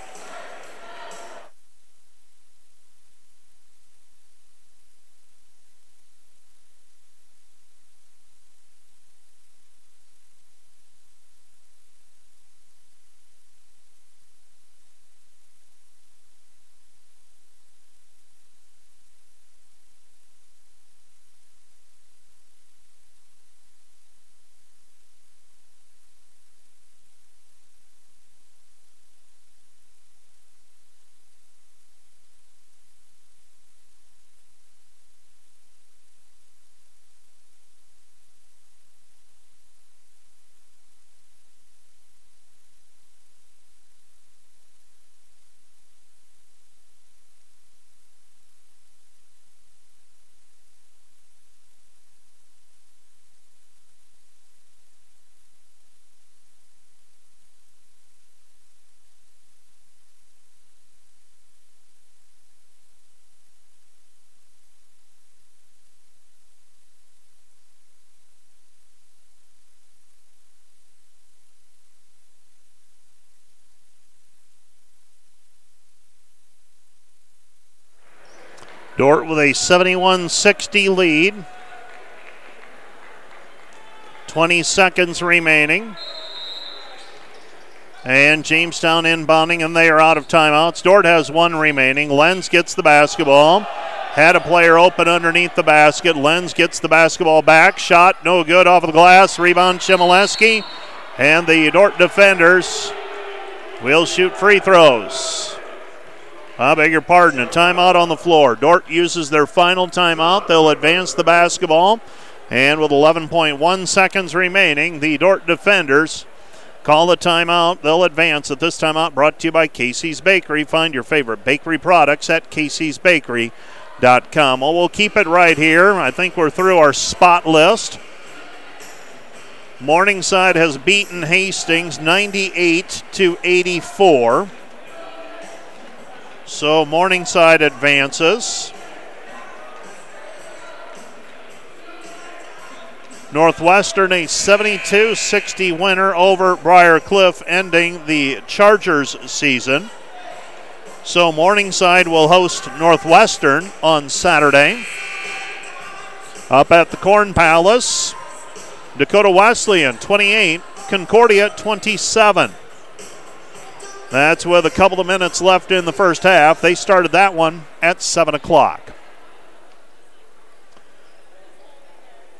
Dordt with a 71 60 lead. 20 seconds remaining. And Jamestown inbounding, and they are out of timeouts. Dordt has one remaining. Lenz gets the basketball. Had a player open underneath the basket. Lenz gets the basketball back. Shot no good off of the glass. Rebound Shemileski. And the Dordt defenders will shoot free throws. I beg your pardon. A timeout on the floor. Dordt uses their final timeout. They'll advance the basketball. And with 11.1 seconds remaining, the Dordt defenders call the timeout. They'll advance at this timeout brought to you by Casey's Bakery. Find your favorite bakery products at caseysbakery.com. Well, we'll keep it right here. I think we're through our spot list. Morningside has beaten Hastings 98 to 84. So Morningside advances. Northwestern a 72 60 winner over Briar Cliff, ending the Chargers season. So Morningside will host Northwestern on Saturday. Up at the Corn Palace, Dakota Wesleyan 28, Concordia 27. That's with a couple of minutes left in the first half. They started that one at 7 o'clock.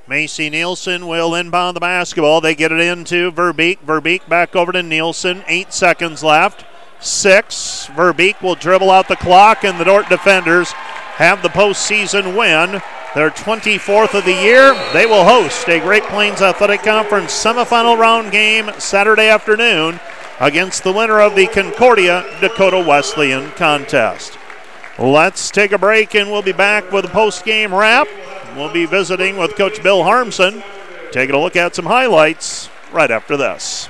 Macy Nielsen will inbound the basketball. They get it into Verbeek. Verbeek back over to Nielsen. Eight seconds left. Six. Verbeek will dribble out the clock, and the Dordt defenders have the postseason win. Their 24th of the year. They will host a Great Plains Athletic Conference semifinal round game Saturday afternoon against the winner of the Concordia Dakota Wesleyan contest. Let's take a break and we'll be back with a post game wrap. We'll be visiting with Coach Bill Harmsen, taking a look at some highlights right after this.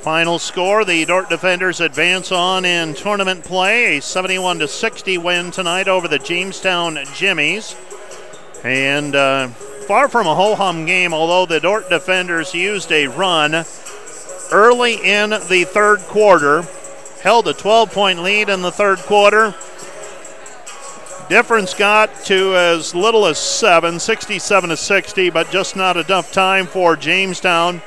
Final score: The Dordt defenders advance on in tournament play, a 71 to 60 win tonight over the Jamestown Jimmies, and uh, far from a ho hum game. Although the Dordt defenders used a run early in the third quarter, held a 12 point lead in the third quarter. Difference got to as little as seven, 67 to 60, but just not enough time for Jamestown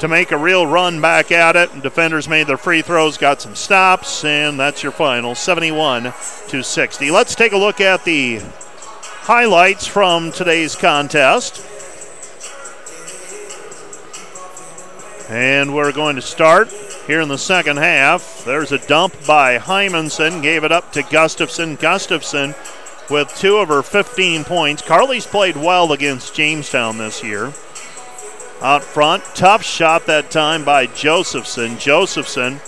to make a real run back at it. Defenders made their free throws, got some stops, and that's your final 71 to 60. Let's take a look at the highlights from today's contest. And we're going to start here in the second half. There's a dump by Hymanson, gave it up to Gustafson. Gustafson with two of her 15 points. Carly's played well against Jamestown this year out front. Tough shot that time by Josephson. Josephson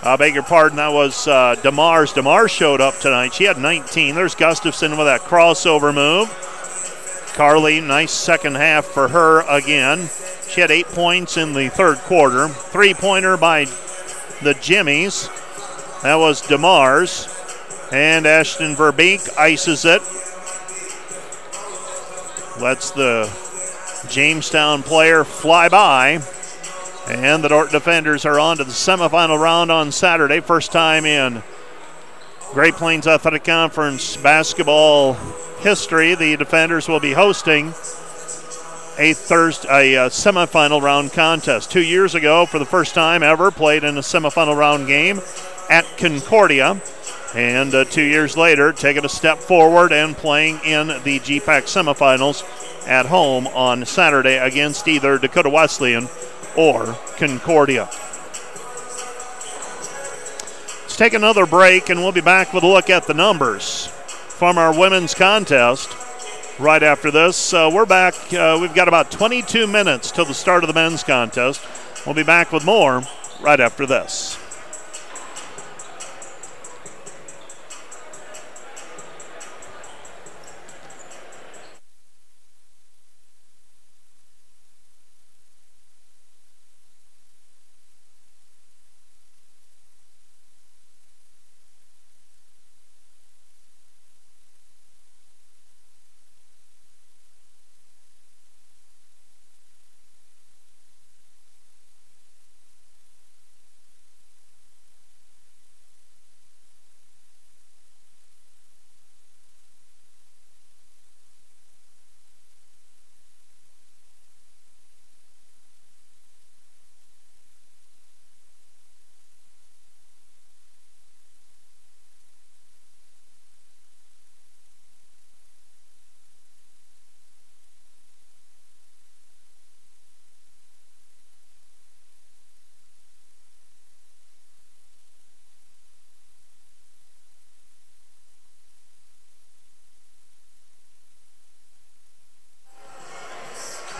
I beg your pardon, that was uh, DeMars. DeMars showed up tonight. She had 19. There's Gustafson with that crossover move. Carly, nice second half for her again. She had eight points in the third quarter. Three pointer by the Jimmies. That was DeMars. And Ashton Verbeek ices it. Lets the Jamestown player fly by. And the Dordt defenders are on to the semifinal round on Saturday. First time in Great Plains Athletic Conference basketball history. The defenders will be hosting a Thursday a uh, semifinal round contest. Two years ago, for the first time ever, played in a semifinal round game at Concordia. And uh, two years later, taking a step forward and playing in the GPAC semifinals at home on Saturday against either Dakota Wesleyan or Concordia. Let's take another break and we'll be back with a look at the numbers from our women's contest right after this. Uh, we're back. Uh, we've got about 22 minutes till the start of the men's contest. We'll be back with more right after this.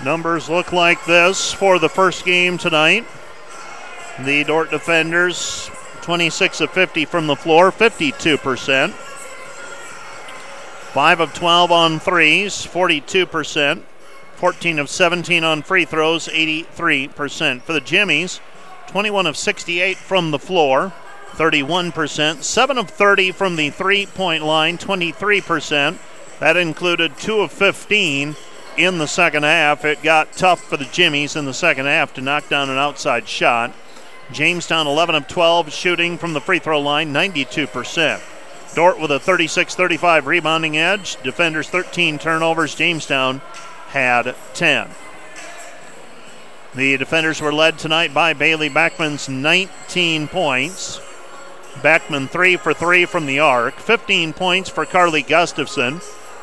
Numbers look like this for the first game tonight. The Dordt defenders, 26 of 50 from the floor, 52%. 5 of 12 on threes, 42%. 14 of 17 on free throws, 83%. For the Jimmies, 21 of 68 from the floor, 31%. 7 of 30 from the three point line, 23%. That included 2 of 15 in the second half. It got tough for the Jimmies in the second half to knock down an outside shot. Jamestown 11 of 12 shooting from the free throw line, 92%. Dordt with a 36 35 rebounding edge. Defenders 13 turnovers. Jamestown had 10. The defenders were led tonight by Bailey Beckman's 19 points. Beckman 3 for 3 from the arc. 15 points for Carly Gustafson.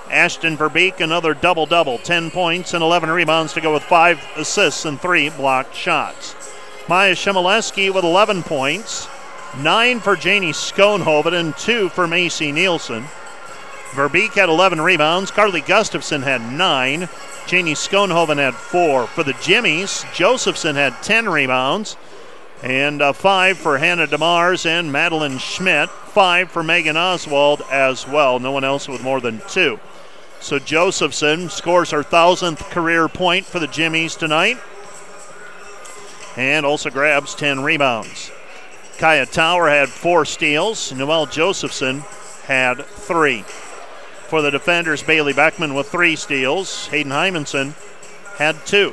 Ashton Verbeek, another double double 10 points and 11 rebounds to go with five assists and three blocked shots. Maya Shemileski with 11 points, nine for Janie Schoenhoven, and two for Macy Nielsen. Verbeek had 11 rebounds. Carly Gustafson had nine. Janie Schoenhoven had four. For the Jimmies, Josephson had 10 rebounds. And uh, five for Hannah DeMars and Madeline Schmidt. Five for Megan Oswald as well. No one else with more than two. So Josephson scores her thousandth career point for the Jimmies tonight and also grabs 10 rebounds. Kaya Tower had four steals. Noel Josephson had three. For the defenders, Bailey Beckman with three steals. Hayden Hymanson had two.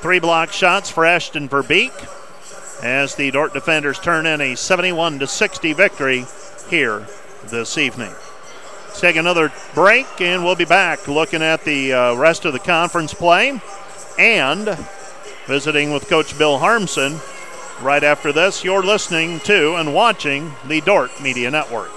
Three block shots for Ashton Verbeek as the Dordt defenders turn in a 71 60 victory here this evening. Let's take another break, and we'll be back looking at the uh, rest of the conference play and visiting with Coach Bill Harmsen. Right after this, you're listening to and watching the Dordt Media Network.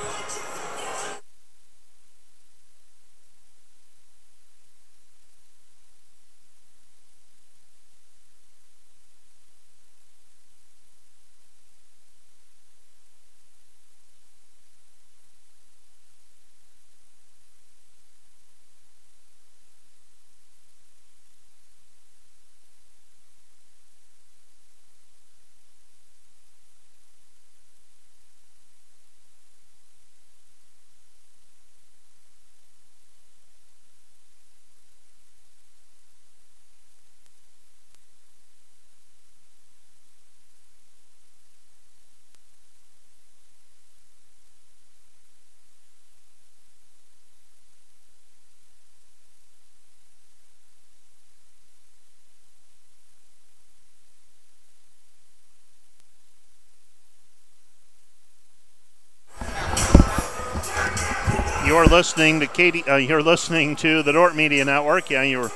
Listening to Katie. Uh, you're listening to the Dordt Media Network. Yeah, you were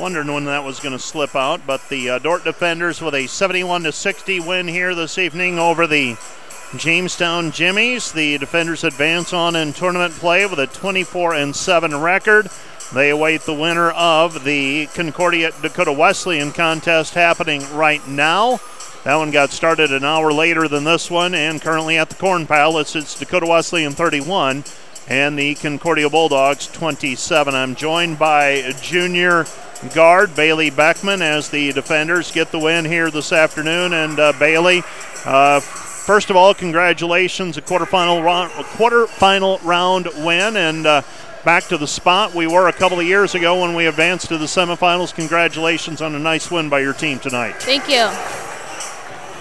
wondering when that was going to slip out, but the uh, Dordt defenders with a 71 to 60 win here this evening over the Jamestown Jimmies. The defenders advance on in tournament play with a 24 and 7 record. They await the winner of the Concordia Dakota Wesleyan contest happening right now. That one got started an hour later than this one, and currently at the Corn Palace, it's Dakota Wesleyan 31 and the Concordia Bulldogs 27. I'm joined by junior guard Bailey Beckman as the defenders get the win here this afternoon. And uh, Bailey, uh, first of all, congratulations, a quarterfinal round, a quarterfinal round win, and uh, back to the spot we were a couple of years ago when we advanced to the semifinals. Congratulations on a nice win by your team tonight. Thank you.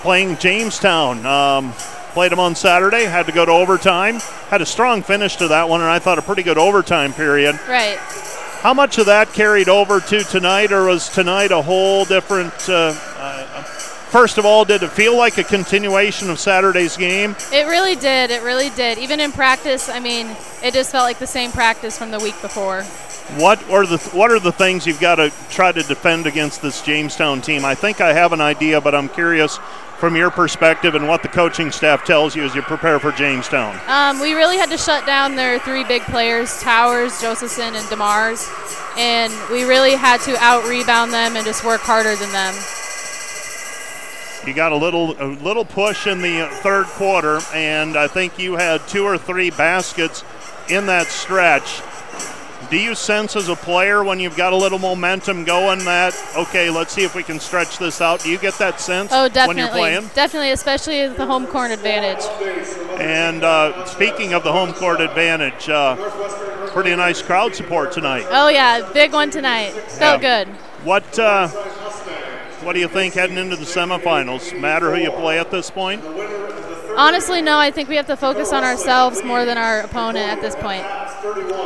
Playing Jamestown. Um, Played them on Saturday, had to go to overtime. Had a strong finish to that one, and I thought a pretty good overtime period. Right. How much of that carried over to tonight, or was tonight a whole different? Uh, uh, first of all, did it feel like a continuation of Saturday's game? It really did. It really did. Even in practice, I mean, it just felt like the same practice from the week before. What are the What are the things you've got to try to defend against this Jamestown team? I think I have an idea, but I'm curious from your perspective and what the coaching staff tells you as you prepare for Jamestown? Um, we really had to shut down their three big players, Towers, Josephson, and DeMars, and we really had to out rebound them and just work harder than them. You got a little a little push in the third quarter, and I think you had two or three baskets in that stretch do you sense as a player when you've got a little momentum going that okay, let's see if we can stretch this out? Do you get that sense oh, definitely, when you're playing? Definitely, especially the home court advantage. And uh, speaking of the home court advantage, uh, pretty nice crowd support tonight. Oh yeah, big one tonight. Felt yeah. good. What uh, what do you think heading into the semifinals? Matter who you play at this point? Honestly, no. I think we have to focus on ourselves more than our opponent at this point.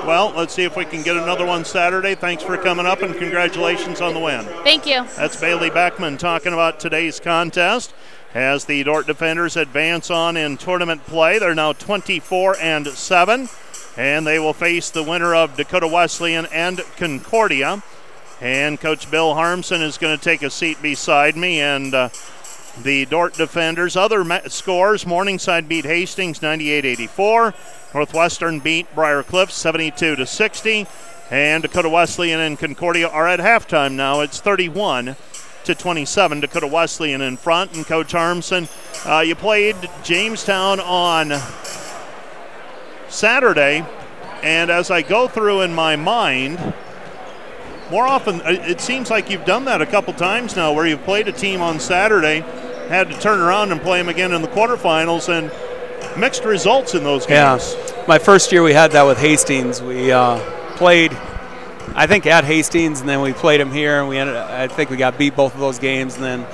Well, let's see if we can get another one Saturday. Thanks for coming up and congratulations on the win. Thank you. That's Bailey Beckman talking about today's contest. As the Dordt defenders advance on in tournament play, they're now 24 and 7, and they will face the winner of Dakota Wesleyan and Concordia. And Coach Bill Harmsen is going to take a seat beside me and. Uh, the Dordt defenders. Other scores Morningside beat Hastings 98 84. Northwestern beat Briar Cliff 72 to 60. And Dakota Wesleyan and Concordia are at halftime now. It's 31 to 27. Dakota Wesleyan in front. And Coach Harmsen, uh, you played Jamestown on Saturday. And as I go through in my mind, more often, it seems like you've done that a couple times now where you've played a team on Saturday, had to turn around and play them again in the quarterfinals, and mixed results in those games. Yeah. My first year we had that with Hastings. We uh, played, I think, at Hastings, and then we played them here, and we ended. I think we got beat both of those games, and then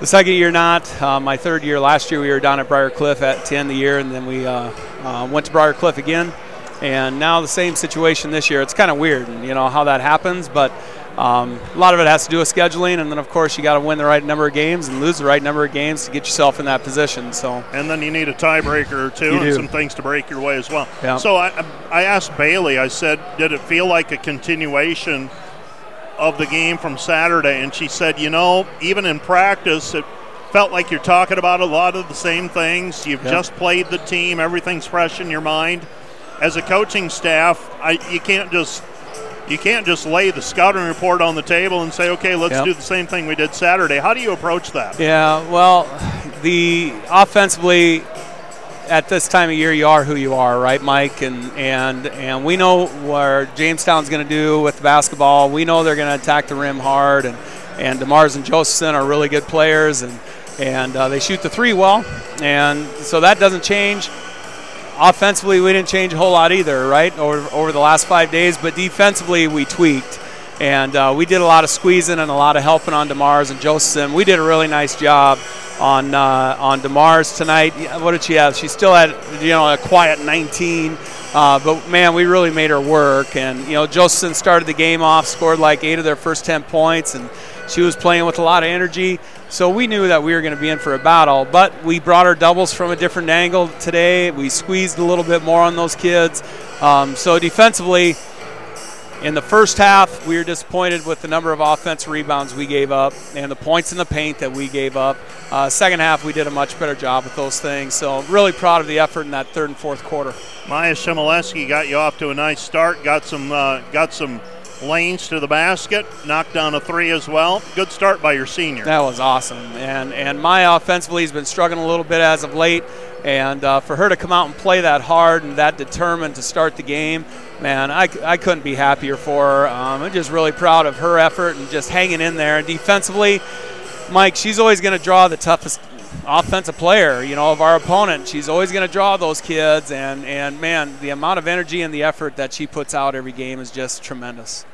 the second year not. Uh, my third year, last year we were down at Briar Cliff at to end the year, and then we uh, uh went to Briar Cliff again and now the same situation this year. It's kind of weird, you know, how that happens, but um, a lot of it has to do with scheduling, and then of course you got to win the right number of games and lose the right number of games to get yourself in that position. So, and then you need a tiebreaker or two, you and do. some things to break your way as well. Yeah. So I, I asked Bailey. I said, did it feel like a continuation of the game from Saturday? And she said, you know, even in practice, it felt like you're talking about a lot of the same things. You've just played the team. Everything's fresh in your mind as a coaching staff, I, you can't just you can't just lay the scouting report on the table and say, okay, let's yep. do the same thing we did Saturday. How do you approach that? Yeah, well, the offensively at this time of year, you are who you are, right, Mike? And and and we know what Jamestown's going to do with basketball. We know they're going to attack the rim hard, and and DeMars and Josephson are really good players, and and uh, they shoot the three well, and so that doesn't change offensively, we didn't change a whole lot either, right, over, over the last five days. But defensively, we tweaked. And uh, we did a lot of squeezing and a lot of helping on DeMars and Josephson. We did a really nice job on uh, on DeMars tonight. What did she have? She still had you know a quiet 19, uh, but man, we really made her work. And you know Josephson started the game off, scored like eight of their first 10 points, and she was playing with a lot of energy. So we knew that we were going to be in for a battle, but we brought our doubles from a different angle today. We squeezed a little bit more on those kids. Um, so defensively, in the first half, we were disappointed with the number of offense rebounds we gave up and the points in the paint that we gave up. Uh, second half, we did a much better job with those things. So really proud of the effort in that third and fourth quarter. Maya Shemileski got you off to a nice start. Got some uh, got some lanes to the basket. Knocked down a three as well. Good start by your senior. That was awesome. And and Maya offensively has been struggling a little bit as of late. And uh, for her to come out and play that hard and that determined to start the game, man, I, I couldn't be happier for her. Um, I'm just really proud of her effort and just hanging in there. And defensively, Mike, she's always going to draw the toughest offensive player, you know, of our opponent. She's always going to draw those kids, and and man, the amount of energy and the effort that she puts out every game is just tremendous.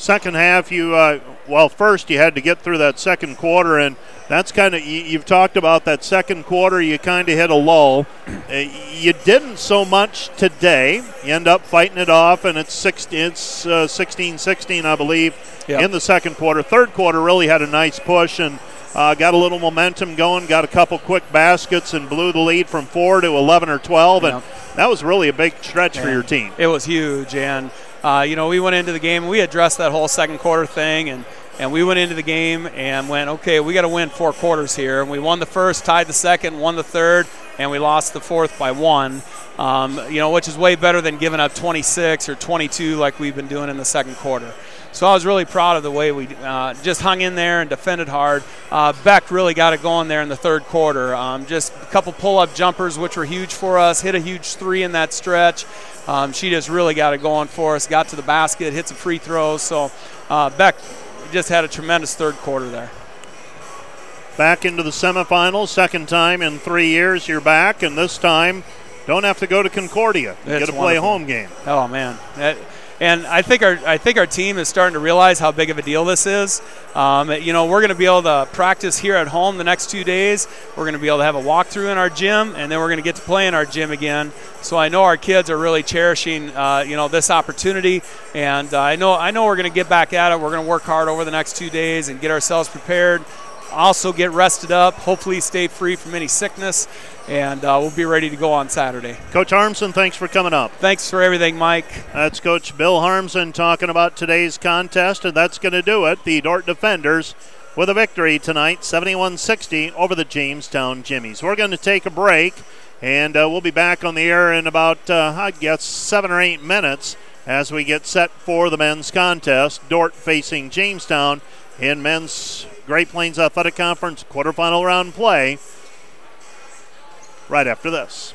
Second half, you uh, well, first you had to get through that second quarter, and that's kind of you, have talked about that second quarter. You kind of hit a lull. Uh, you didn't so much today. You end up fighting it off, and it's six, it's uh, 16-16, I believe, yep. in the second quarter. Third quarter really had a nice push and. Uh, got a little momentum going, got a couple quick baskets, and blew the lead from four to 11 or 12. And that was really a big stretch yeah. for your team. It was huge. And uh, you know, we went into the game, we addressed that whole second quarter thing, and, and we went into the game and went, okay, we got to win four quarters here. And we won the first, tied the second, won the third, and we lost the fourth by one. Um, you know, which is way better than giving up 26 or 22 like we've been doing in the second quarter. So I was really proud of the way we uh, just hung in there and defended hard. Uh, Beck really got it going there in the third quarter. Um, just a couple pull-up jumpers, which were huge for us. Hit a huge three in that stretch. Um, she just really got it going for us. Got to the basket, hit some free throws. So uh, Beck just had a tremendous third quarter there. Back into the semifinals, second time in three years you're back, and this time don't have to go to Concordia. You get to play a home game. Oh man, that, and I think our I think our team is starting to realize how big of a deal this is. Um, you know, we're going to be able to practice here at home the next two days. We're going to be able to have a walkthrough in our gym, and then we're going to get to play in our gym again. So I know our kids are really cherishing, uh, you know, this opportunity, and uh, I know I know we're going to get back at it. We're going to work hard over the next two days and get ourselves prepared also get rested up, hopefully stay free from any sickness, and uh, we'll be ready to go on Saturday. Coach Harmsen, thanks for coming up. Thanks for everything, Mike. That's Coach Bill Harmsen talking about today's contest, and that's going to do it. The Dordt Defenders with a victory tonight, 71 60 over the Jamestown Jimmies. We're going to take a break, and uh, we'll be back on the air in about, uh, I guess, seven or eight minutes as we get set for the men's contest. Dordt facing Jamestown in men's Great Plains Athletic Conference quarterfinal round play right after this.